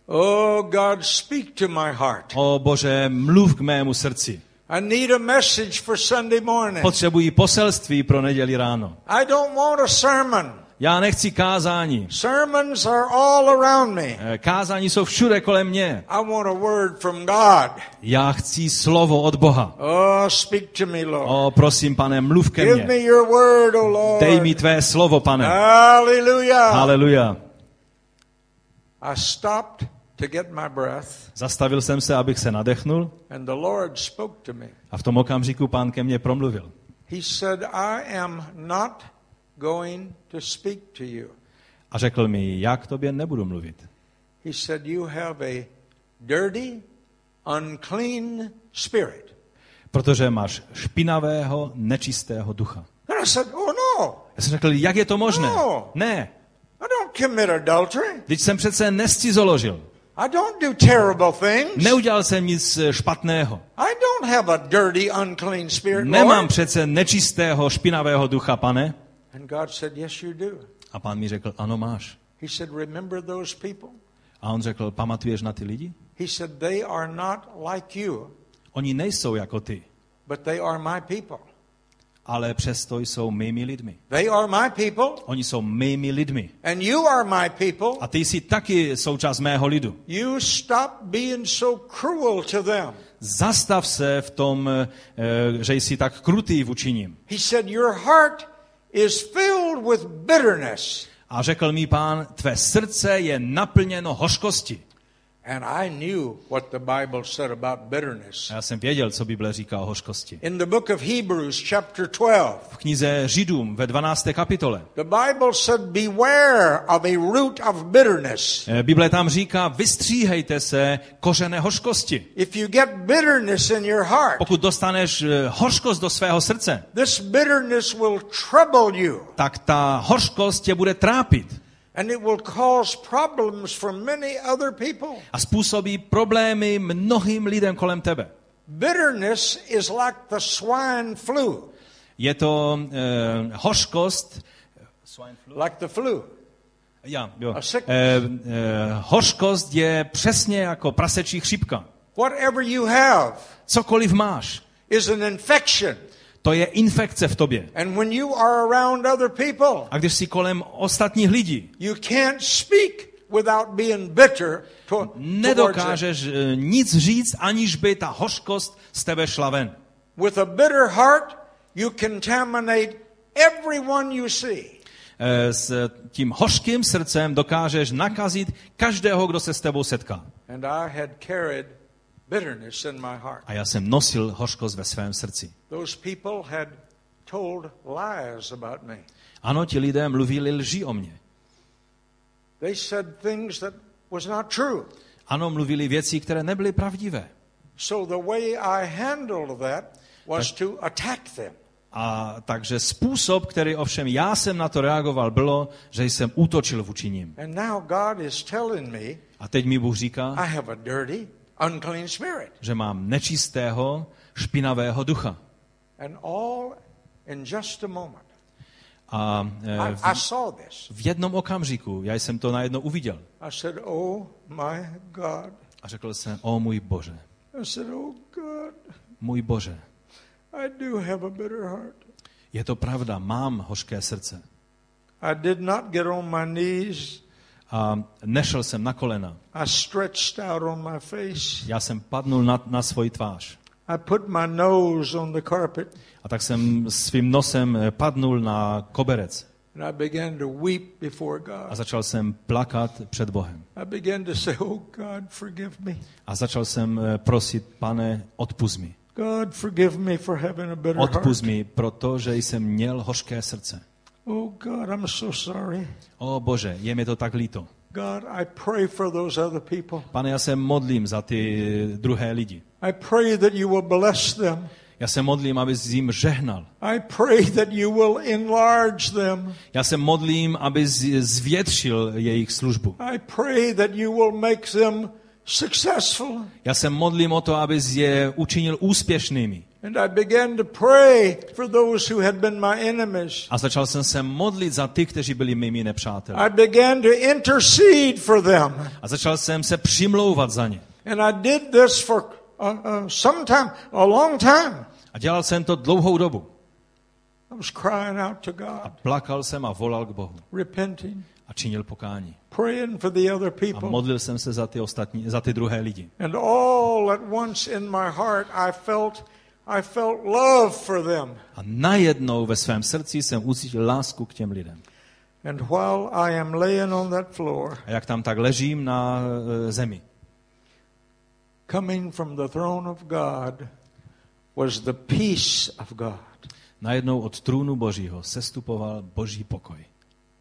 Oh, God, speak to my heart. O Bože, mluv k mému srdci. I need a message for Sunday morning. Potřebuji poselství pro neděli ráno. I don't want a sermon. Já nechci kázání. Sermons are all around me. Eh, Kázání jsou všude kolem mě. I want a word from God. Já chci slovo od Boha. Oh, speak to me, Lord. O, prosím, pane, mluv ke Give me mně. your word, oh Lord. Dej mi tvé slovo, pane. Hallelujah. Haleluja. I stopped to get my breath, Zastavil jsem se, abych se nadechnul and the Lord spoke to me. a v tom okamžiku pán ke mně promluvil. He said, I am not going to speak to you. A řekl mi, já k tobě nebudu mluvit. He said, You have a dirty, unclean spirit. Protože máš špinavého, nečistého ducha. And I said, Oh no, Já jsem řekl, jak je to možné? No. Ne, I don't commit adultery. teď jsem přece nescizoložil. I don't do terrible things. Neudělal jsem nic eh, špatného. I don't have a dirty, unclean spirit. Nemám Lord. přece nečistého, špinavého ducha, pane. And God said, Yes, you do. A pán mi řekl, ano, máš. He said, Remember those people? A on řekl, pamatuješ na ty lidi? He said, They are not like you, Oni nejsou jako ty, but they are my people. ale přesto jsou mými lidmi. They are my people, Oni jsou mými lidmi. and you are my people. A ty jsi taky součást mého lidu. You stop being so cruel to them. Zastav se v tom, eh, že jsi tak krutý vůči nim. He said, Your heart is filled with bitterness. A řekl mi pán, tvé srdce je naplněno hořkosti. And I knew what the Bible said about bitterness. Já jsem věděl, co Bible říká o hořkosti. In the book of Hebrews, chapter 12, V knize Židům ve 12. kapitole the Bible said, Beware of a root of bitterness. eh, Bible tam říká, vystříhejte se kořené hořkosti. If you get bitterness in your heart, Pokud dostaneš eh, hořkost do svého srdce, this bitterness will trouble you tak ta hořkost tě bude trápit and it will cause problems for many other people. a způsobí problémy mnohým lidem kolem tebe. Bitterness is like the swine flu, Je to eh, hořkost, like the flu. ja, jo. A sickness. Eh, eh, hořkost je přesně jako prasečí chřipka. Whatever you have Cokoliv máš, is an infection. To je infekce v tobě. And when you are around other people, A když jsi kolem ostatních lidí, you can't speak without being bitter to, nedokážeš eh, nic říct, aniž by ta hořkost z tebe šla ven. With a bitter heart, you contaminate everyone you see. Eh, S tím hořkým srdcem dokážeš nakazit každého, kdo se s tebou setká. And I had carried bitterness in my heart. A já jsem nosil hořkost ve svém srdci. Those people had told lies about me. Ano, ti lidé mluvili lži o mně. They said things that was not true. Ano, mluvili věci, které nebyly pravdivé. So the way I handled that was to attack them. A takže způsob, který ovšem já jsem na to reagoval, bylo, že jsem útočil vůči ním. And now God is telling me A teď mi Bůh říká, Unclean spirit. že mám nečistého, špinavého ducha. And all in just a moment. A I, I v, saw this. v jednom okamžiku, já jsem to najednou uviděl. Oh. A řekl jsem, o můj Bože, Oh můj Bože, je to pravda, mám hořké srdce. I did not get on my knees. A nešel jsem na kolena. I stretched out on my face. Já jsem padnul na, na svoji tvář. I put my nose on the carpet A tak jsem svým nosem eh, padnul na koberec. and I began to weep before A God. začal jsem plakat před Bohem. I began to say, Oh God, forgive me. A začal jsem eh, prosit, pane, odpust mi. God, forgive me for having a bitter heart. Odpust mi, protože jsem měl hořké srdce. Oh God, I'm so sorry. O Bože, je mi to tak líto. God, I pray for those other people. Pane, já se modlím za ty druhé lidi. I pray that you will bless them. Já se modlím, aby jim žehnal. I pray that you will enlarge them. Já se modlím, aby zvětšil jejich službu. I pray that you will make them successful. Já se modlím o to, aby je učinil úspěšnými. And I began to pray for those who had been my enemies. A začal jsem se modlit za ty, kteří byli mými nepřáteli. A začal jsem se přimlouvat za ně. A. A dělal jsem to dlouhou dobu. I was crying out to A plakal jsem a volal k Bohu. repenting, A činil pokání. praying for the other A people. modlil jsem se za ty ostatní, za ty druhé lidi. And all at once in my heart, I felt, I felt love for them. A najednou ve svém srdci jsem ucítil lásku k těm lidem. And while I am laying on that floor, A jak tam tak ležím na e, zemi, coming from the throne of God was the peace of God. najednou od trůnu Božího sestupoval Boží pokoj.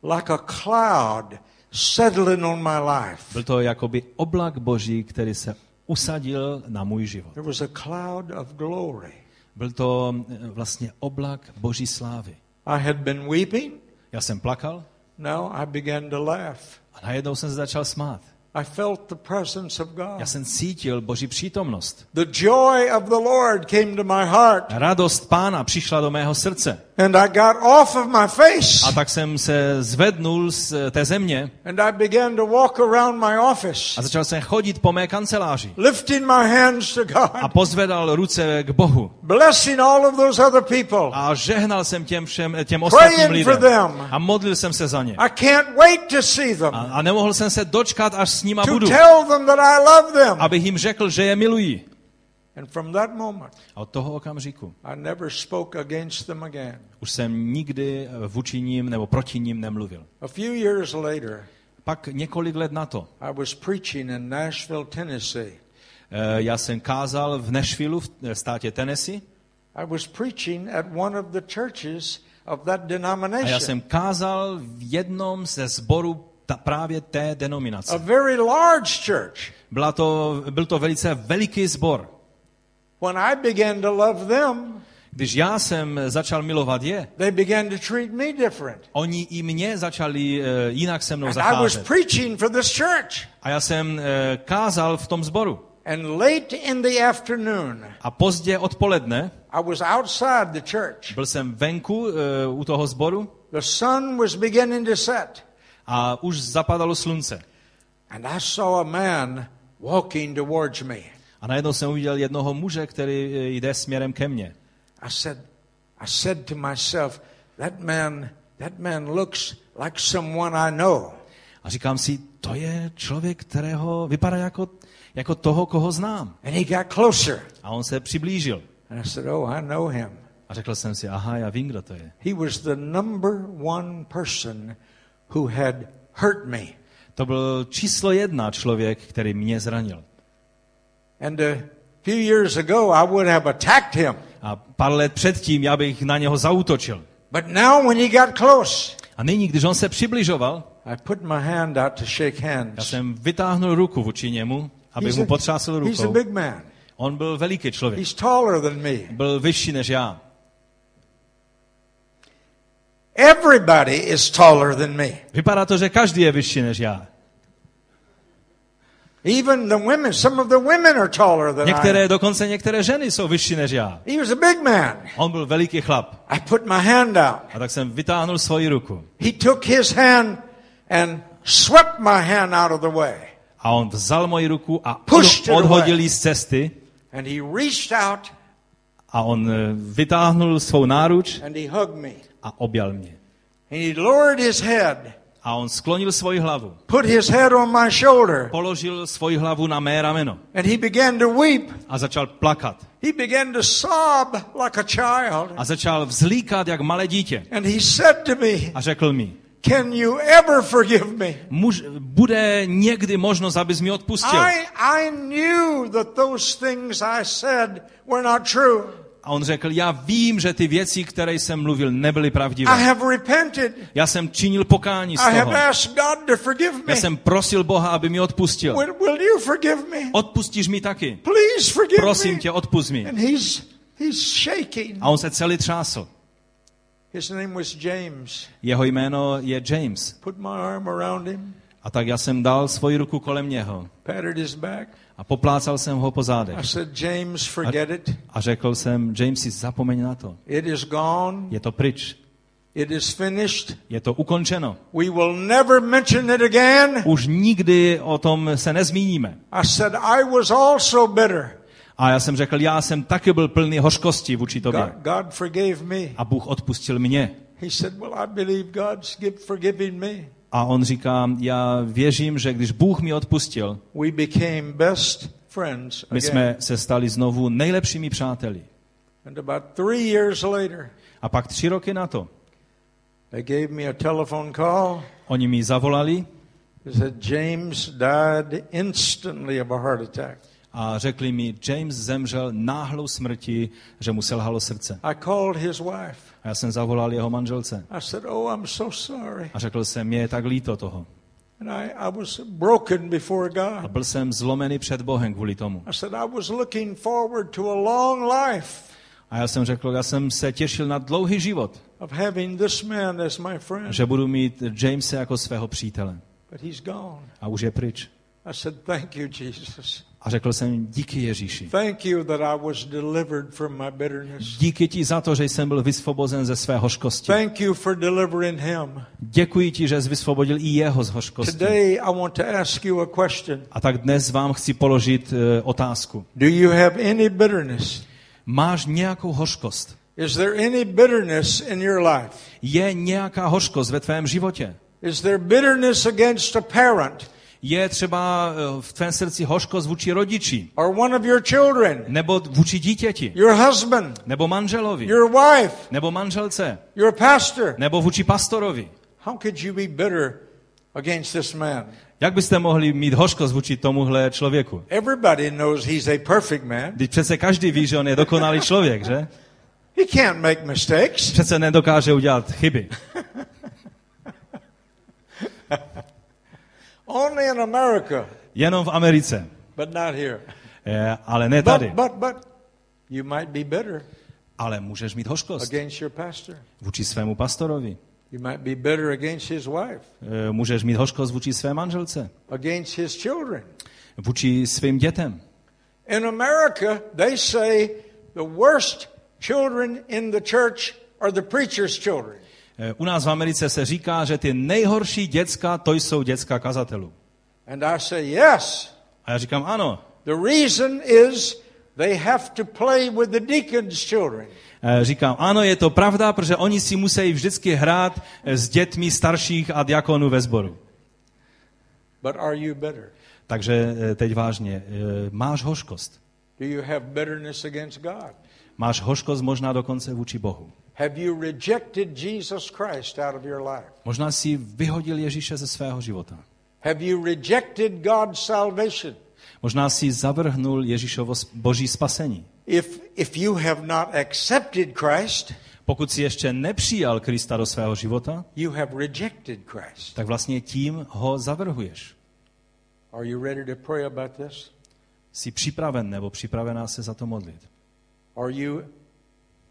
Like a cloud settling on my life. Byl to jakoby oblak Boží, který se usadil na můj život. There was a cloud of glory. Byl to e, vlastně oblak Boží slávy. I had been weeping. Já jsem plakal Now I began to laugh. a najednou jsem se začal smát. I felt the presence of Já God. jsem cítil Boží přítomnost. The joy of the Lord came to my heart. Radost pána přišla do mého srdce. And I got off of my face. A tak jsem se zvednul z té země And I began to walk around my office, a začal jsem chodit po mé kanceláři. lifting my hands to A God, pozvedal ruce k Bohu. blessing all of those other people. A žehnal jsem těm všem, těm ostatním lidem. A modlil jsem se za ně. I can't wait to see A, them, a nemohl jsem se dočkat, až s nima to budu. tell them that I love them. Abych jim řekl, že je miluji. And from that moment, A od toho okamžiku I never spoke against them again. už jsem nikdy eh, vůči ním nebo proti ním nemluvil. A few years later, Pak několik let na to I was preaching in Nashville, Tennessee. eh, já jsem kázal v Nashvilleu v eh, státě Tennessee I was preaching at one of the churches of that a já denomination. jsem kázal v jednom ze sborů ta, právě té A denominace. very large church. Byla to, byl to velice veliký sbor. When I began to love them, Když já jsem začal milovat je, they began to treat me different. oni i mě začali eh, jinak se mnou And I was zacházet. preaching for this church. A já jsem eh, kázal v tom sboru. And late in the afternoon, A pozdě odpoledne I was outside the church. byl jsem venku eh, u toho sboru The sun was beginning to set. A už zapadalo slunce. And I saw a man walking towards me. A najednou jsem uviděl jednoho muže, který eh, jde směrem ke mně. I said, I said to myself, that man, that man looks like someone I know. A říkám si, to je člověk, kterého vypadá jako, jako toho, koho znám. And he got closer. A on se přiblížil. And I said, Oh, I know him. A řekl jsem si, aha, já vím, kdo to je. He was the number one person who had hurt me. To byl číslo jedna člověk, který mě zranil. And a few years ago, I would have attacked him. A pár let předtím já bych na něho zautočil. But now, when he got close, A nyní, když on se přibližoval, I put my hand out to shake já hands. jsem vytáhnul ruku vůči němu, abych mu potřásl he's a rukou. big man. On byl veliký člověk. He's taller than me. Byl vyšší než já. Everybody is taller than me. Vypadá to, že každý je vyšší než já. Even the women, some of the women are taller than I Některé, am. dokonce některé ženy jsou vyšší než já. He was a big man. On byl veliký chlap. I put my hand out. A tak jsem vytáhnul svoji ruku. He took his hand and swept my hand out of the way. A on vzal moji ruku a Pushed odhodil ji z cesty. And he reached out A on eh, vytáhnul svou náruč and he hugged me. A objal mě. And he lowered his head, A on sklonil svoji hlavu. put his head on my shoulder, Položil svoji hlavu na mé rameno. and he began to weep. A začal plakat. He began to sob like a child. A začal vzlíkat jak malé dítě. And he said to me, A řekl mi, Can you ever forgive me? muž, bude někdy možnost, abys mi odpustil. I, I knew that those things I said were not true. A on řekl, já vím, že ty věci, které jsem mluvil, nebyly I pravdivé. have repented. Já jsem činil pokání z I have toho. asked God to forgive Já jsem prosil Boha, aby mi odpustil. Will, will you forgive me? Odpustíš mi taky. Please forgive Prosím me. tě, odpust mi. And he's, he's shaking. A on se celý třásl. His name was James. Jeho jméno je James. Put my arm around him, A tak já jsem dal svoji ruku kolem něho patted his back. A poplácal jsem ho po zádech. Said, James, forget it. A řekl jsem, Jamesi, zapomeň na to. It is gone. Je to pryč. It is finished. Je to ukončeno. We will never mention it again. Už nikdy o tom se nezmíníme. I said, I was also bitter. A já jsem řekl, já jsem taky byl plný hořkosti vůči tobě. God, God forgave me. A Bůh odpustil mě. He said, Well, I believe God's forgiving me. A on říká, já věřím, že když Bůh mi odpustil, my jsme se stali znovu nejlepšími přáteli. A pak tři roky na to, they gave me a telephone call. oni mi zavolali They said, James died instantly of a heart attack. A řekli mi, James zemřel náhlou smrti, že mu selhalo srdce. I called his wife. A já jsem zavolal jeho manželce I said, Oh, I'm so sorry. a řekl jsem, mě je tak líto toho. And I, I was broken before A God. byl jsem zlomený před Bohem kvůli tomu. I said, I was looking forward to a long life A já jsem řekl, já jsem se těšil na dlouhý život, of having this man as my friend. že budu mít Jamese jako svého přítele. But he's gone. A už je pryč. I said, Thank you, Jesus. A řekl jsem, díky Ježíši. Díky ti za to, že jsem byl vysvobozen ze své hořkosti. Děkuji ti, že jsi vysvobodil i jeho z hořkosti. A tak dnes vám chci položit eh, otázku. Do you have any bitterness? Máš nějakou hořkost? Is there any bitterness in your life? Je nějaká hořkost ve tvém životě? Is there bitterness against a parent? Je třeba eh, v tvém srdci hořkost vůči rodiči, or one of your children, nebo vůči dítěti, your husband, nebo manželovi, your wife, nebo manželce, your pastor. nebo vůči pastorovi. How could you be bitter against this man? Jak byste mohli mít hořkost vůči tomuhle člověku? Everybody knows he's a perfect man. Když přece každý ví, že on je dokonalý člověk, že? He can't make mistakes. Přece nedokáže udělat chyby. Only in America, Jenom v Americe. but not here. Eh, Ale ne But, tady. but, but, you might be bitter Ale můžeš mít hořkost against your pastor. vůči svému pastorovi. You might be bitter against his wife, Eh, Můžeš mít hořkost vůči své manželce. against his children. Vůči svým dětem. In America, they say the worst children in the church are the preacher's children. Eh, U nás v Americe se říká, že ty nejhorší děcka, to jsou děcka kazatelů. And I say, yes. A já říkám, ano. The reason is they have to play with the deacon's children. Eh, Říkám, ano, je to pravda, protože oni si musí vždycky hrát eh, s dětmi starších a diakonů ve sboru. But are you bitter? Takže teď vážně, máš hořkost. Do you have bitterness against God? Máš hořkost možná dokonce vůči Bohu. Have you rejected Jesus Christ out of your life? Možná si vyhodil Ježíše ze svého života. Have you rejected God's salvation? Možná si zavrhnul Ježíšovo boží spasení. If, if you have not accepted Christ, Pokud si ještě nepřijal Krista do svého života, you have rejected Christ. tak vlastně tím ho zavrhuješ. Are you ready to pray about this? Jsi připraven nebo připravená se za to modlit. Are you,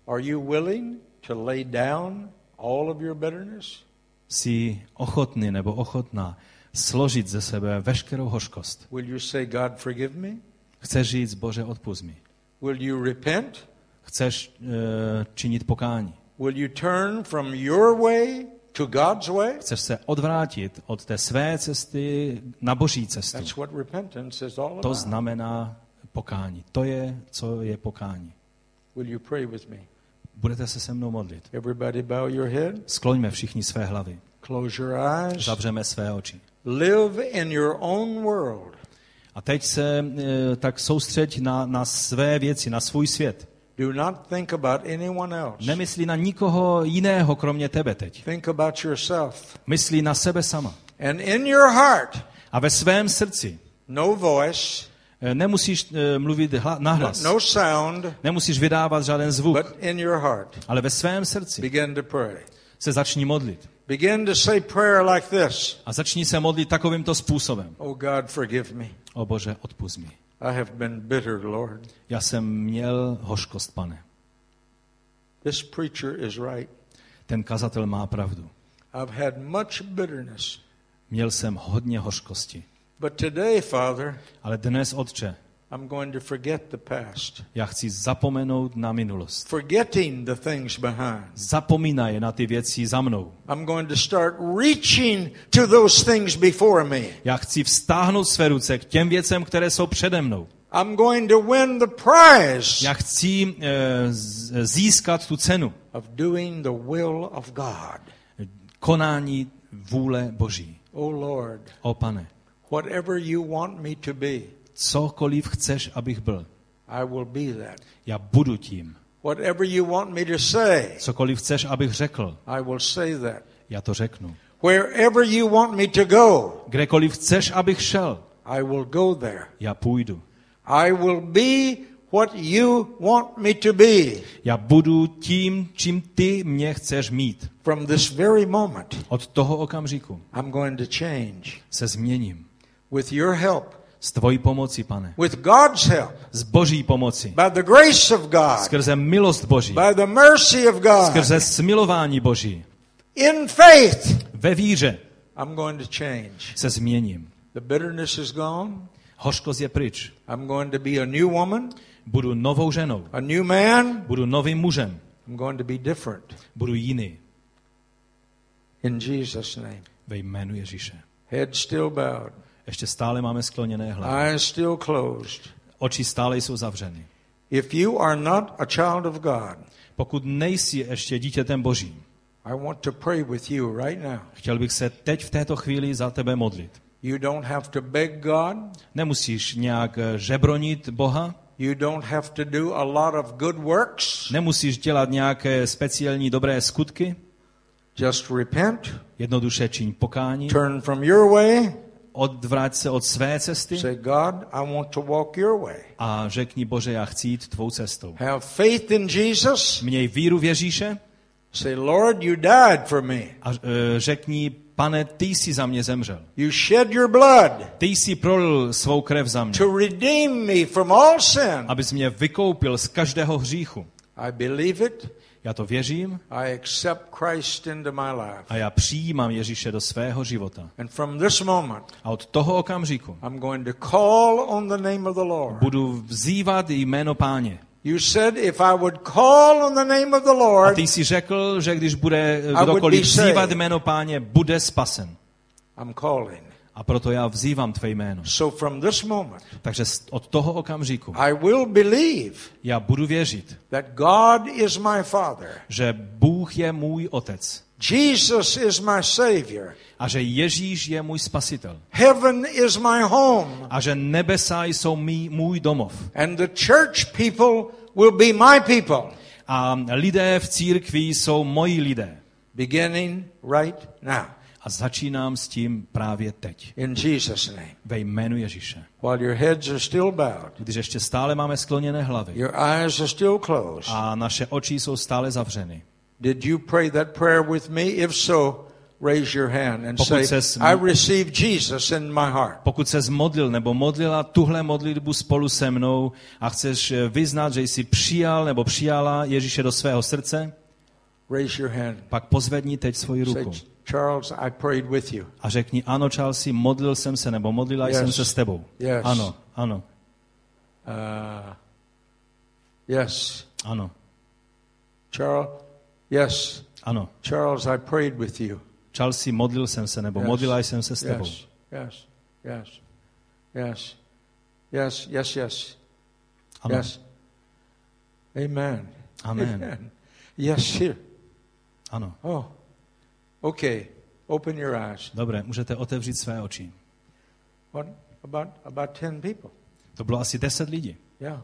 are you willing to lay down all of your bitterness? Jsi ochotný nebo ochotná složit ze sebe veškerou hořkost. Will you say, God, forgive me? Chceš říct, Bože, odpust mi. Will you repent? Chceš uh, činit pokání. Will you turn from your way to God's way? Chceš se odvrátit od té své cesty na boží cestu. That's what repentance is all To about. znamená pokání. To je, co je pokání. Will you pray with me? Budete se se mnou modlit. Everybody bow your head. Skloňme všichni své hlavy. Close your eyes. Zavřeme své oči. Live in your own world. A teď se e, tak soustřeď na, na své věci, na svůj svět. Do not think about anyone else. Nemyslí na nikoho jiného, kromě tebe teď. Think about yourself. Myslí na sebe sama. And in your heart, A ve svém srdci no voice, nemusíš e, mluvit hla, nahlas. no sound, Nemusíš vydávat žádný zvuk. but in your heart. Ale ve svém srdci Begin to pray. se začni modlit. Begin to say prayer like this A začni se modlit takovýmto způsobem. Oh God, forgive me. O Bože, odpust mi. I have been bitter, Lord. Já jsem měl hořkost, pane. This preacher is right. Ten kazatel má pravdu. I've had much bitterness. Měl jsem hodně hořkosti. But today, Father, Ale dnes, Otče, I'm going to forget the past. já chci zapomenout na minulost. Forgetting the things behind. Zapomínaj na ty věci za mnou. I'm going to start reaching to those things before me. Já chci vztáhnout své ruce k těm věcem, které jsou přede mnou. I'm going to win the prize Já chci z- získat tu cenu of doing the will of God. konání vůle Boží. Oh Lord, O pane, whatever you want me to be, cokoliv chceš, abych byl, I will be that. já budu tím. Whatever you want me to say, Cokoliv chceš, abych řekl, I will say that. já to řeknu. Wherever you want me to go, Kdekoliv chceš, abych šel, I will go there. já půjdu. I will be what you want me to be Já budu tím, čím ty mě chceš mít. from this very moment. Od toho okamžiku I'm going to change se změním. With your help, S tvojí pomocí, pane. with God's help, S boží pomocí. by the grace of God, Skrze milost Boží. by the mercy of God, Skrze smilování Boží. in faith. Ve víře I'm going to change. se změním. The bitterness is gone. Hořkost je pryč. I'm going to be a new woman, Budu novou ženou. a new man. Budu novým mužem. I'm going to be different. Budu jiný. In Jesus' name. Ve jménu Ježíše. Head still bowed, Ještě stále máme skloněné hlavy. eyes still closed. Oči stále jsou zavřeny. If you are not a child of God, Pokud nejsi ještě dítětem Božím, I want to pray with you right now. chtěl bych se teď v této chvíli za tebe modlit. You don't have to beg God. Nemusíš nějak eh, žebronit Boha, You don't have to do a lot of good works. nemusíš dělat nějaké speciální dobré skutky, Just repent, jednoduše čiň pokání, turn from your way, odvrať se od své cesty say, God, I want to walk your way. a řekni Bože, já chci jít tvou cestou. Have faith in Jesus. Měj víru v Ježíše Say, Lord, you died for me. a eh, řekni, pane, ty jsi za mě zemřel. You shed your blood Ty jsi prolil svou krev za mě, to redeem me from all sin. abys mě vykoupil z každého hříchu. I believe it. Já to věřím I accept Christ into my life. a já přijímám Ježíše do svého života. And from this moment, A od toho okamžiku I'm going to call on the name of the Lord. budu vzývat jméno páně. You said if I would call on the name of the A ty jsi řekl, že když bude kdokoliv vzývat jméno páně, bude spasen. I'm calling. A proto já vzývám tvé jméno. So from this moment, Takže od toho okamžiku I will believe já budu věřit, that God is my Father, že Bůh je můj otec Jesus is my Savior, a že Ježíš je můj spasitel heaven is my home, a že nebesa jsou mý, můj domov. and the church people will be my people. A lidé v církvi jsou moji lidé. Beginning right now, A začínám s tím právě teď. in Jesus' name. Ve jménu Ježíše. While your heads are still bowed, Když ještě stále máme skloněné hlavy your eyes are still closed. a naše oči jsou stále zavřeny. Did you pray that prayer with me? If so, raise your hand and Pokud say, I receive Jesus in my heart. Pokud se zmodlil nebo modlila tuhle modlitbu spolu se mnou a chceš eh, vyznat, že jsi přijal nebo přijala Ježíše do svého srdce, Raise your hand. pak pozvedni teď svoji Say, ruku Charles, I prayed with you. a řekni, ano, Charlesi, modlil jsem se nebo modlila Yes. jsem se s tebou. Yes. Ano, ano, Uh, yes. ano, Charles, yes. ano. Charles, I prayed with you. Charlesi, modlil jsem se nebo Yes. modlila jsem se s tebou. Yes, yes, yes, yes, yes, yes, yes, Ano, yes. Amen. amen, Yes, here. ano. Oh, okay. Open your eyes. Dobré, můžete otevřít své oči. What about about ten people? To bylo asi deset lidí. Yeah.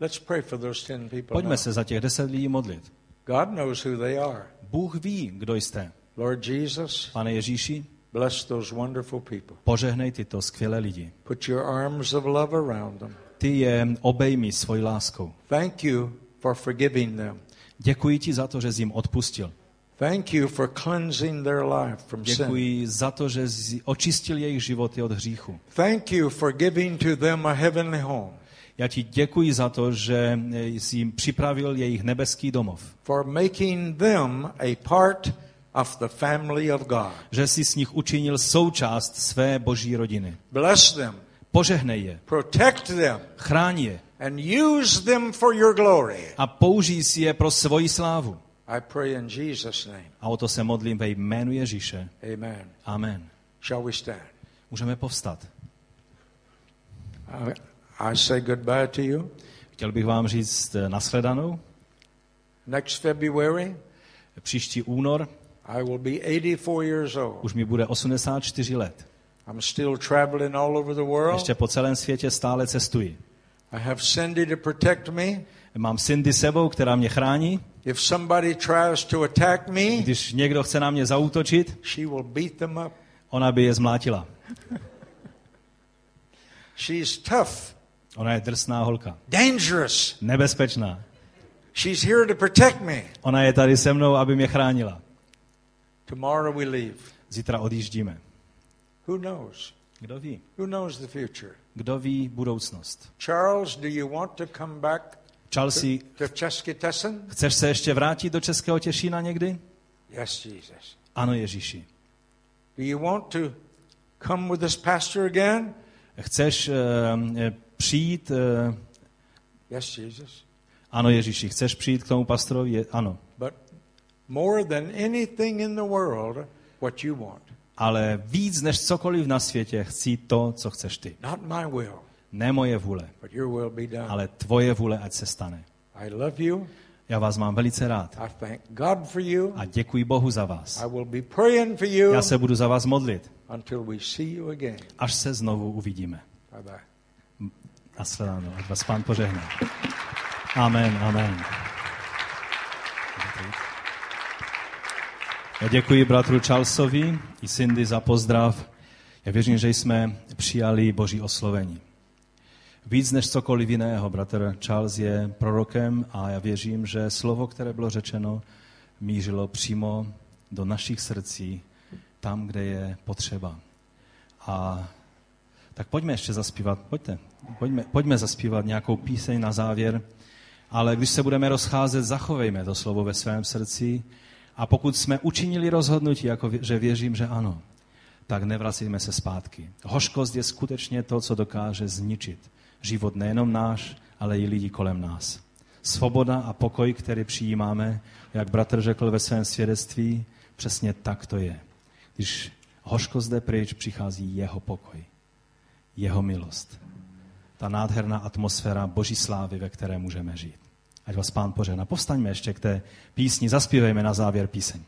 Let's pray for those ten people. Pojďme now. se za těch deset lidí modlit. God knows who they are. Bůh ví, kdo jste. Lord Jesus, Pane Ježíši, bless those wonderful people. požehnej tyto skvělé lidi. Put your arms of love around them. Ty je obejmi svojí láskou. Thank you for forgiving them. Děkuji ti za to, že jsi jim odpustil. Thank you for cleansing their life from sin. Děkuji za to, že jsi očistil jejich životy od hříchu. Thank you for giving to them a heavenly home, Já ti děkuji za to, že jsi jim připravil jejich nebeský domov. for making them a part of the family of God. Že jsi s nich učinil součást své boží rodiny. Bless them, Požehnej je, protect them, chráň je and use them for your glory. a použij si je pro svoji slávu. I pray in Jesus' name. A o to se modlím ve jménu Ježíše. Amen. Amen. Shall we stand? Můžeme povstat. I, I say goodbye to you. Chtěl bych vám říct eh, nashledanou. Next February, Příští únor I will be 84 years old. už mi bude 84 let. I'm still traveling all over the world. Ještě po celém světě stále cestuji. I have Cindy to protect me. Mám Cindy sebou, která mě chrání. If somebody tries to attack me, Když někdo chce na mě zautočit, she will beat them up. ona by je zmlátila. She's tough, Ona je drsná holka. dangerous. Nebezpečná. She's here to protect me. Ona je tady se mnou, aby mě chránila. Tomorrow we leave. Zítra odjíždíme. Who knows? Kdo ví? Who knows the future? Kdo ví budoucnost? Charles, do you want to come back Chelsea, chceš se ještě vrátit do Českého Těšína někdy? Yes, Jesus. Ano, Ježíši. Do you want to come with this pastor again? Chceš uh, přijít, uh, Yes, Jesus. ano Ježíši, chceš přijít k tomu pastorovi? Je, ano. But more than anything in the world, what you want. Ale víc než cokoliv na světě chci to, co chceš ty. Not my will, Ne moje vůle, ale tvoje vůle, ať se stane. Já vás mám velice rád. A děkuji Bohu za vás. Já se budu za vás modlit, až se znovu uvidíme. Nashledanou. Ať vás pán požehná. Amen, amen. Já děkuji bratru Charlesovi i Cindy za pozdrav. Já věřím, že jsme přijali Boží oslovení. Víc než cokoliv jiného, bratr Charles je prorokem a já věřím, že slovo, které bylo řečeno, mířilo přímo do našich srdcí, tam, kde je potřeba. A tak pojďme ještě zaspívat, pojďte, pojďme, pojďme zaspívat nějakou píseň na závěr, ale když se budeme rozcházet, zachovejme to slovo ve svém srdci a pokud jsme učinili rozhodnutí, jako vě- že věřím, že ano, tak nevracíme se zpátky. Hořkost je skutečně to, co dokáže zničit život nejenom náš, ale i lidí kolem nás. Svoboda a pokoj, který přijímáme, jak bratr řekl ve svém svědectví, přesně tak to je. Když hořkost jde pryč, přichází jeho pokoj, jeho milost. Ta nádherná atmosféra boží slávy, ve které můžeme žít. Ať vás pán požehná. Povstaňme ještě k té písni, zaspívejme na závěr píseň.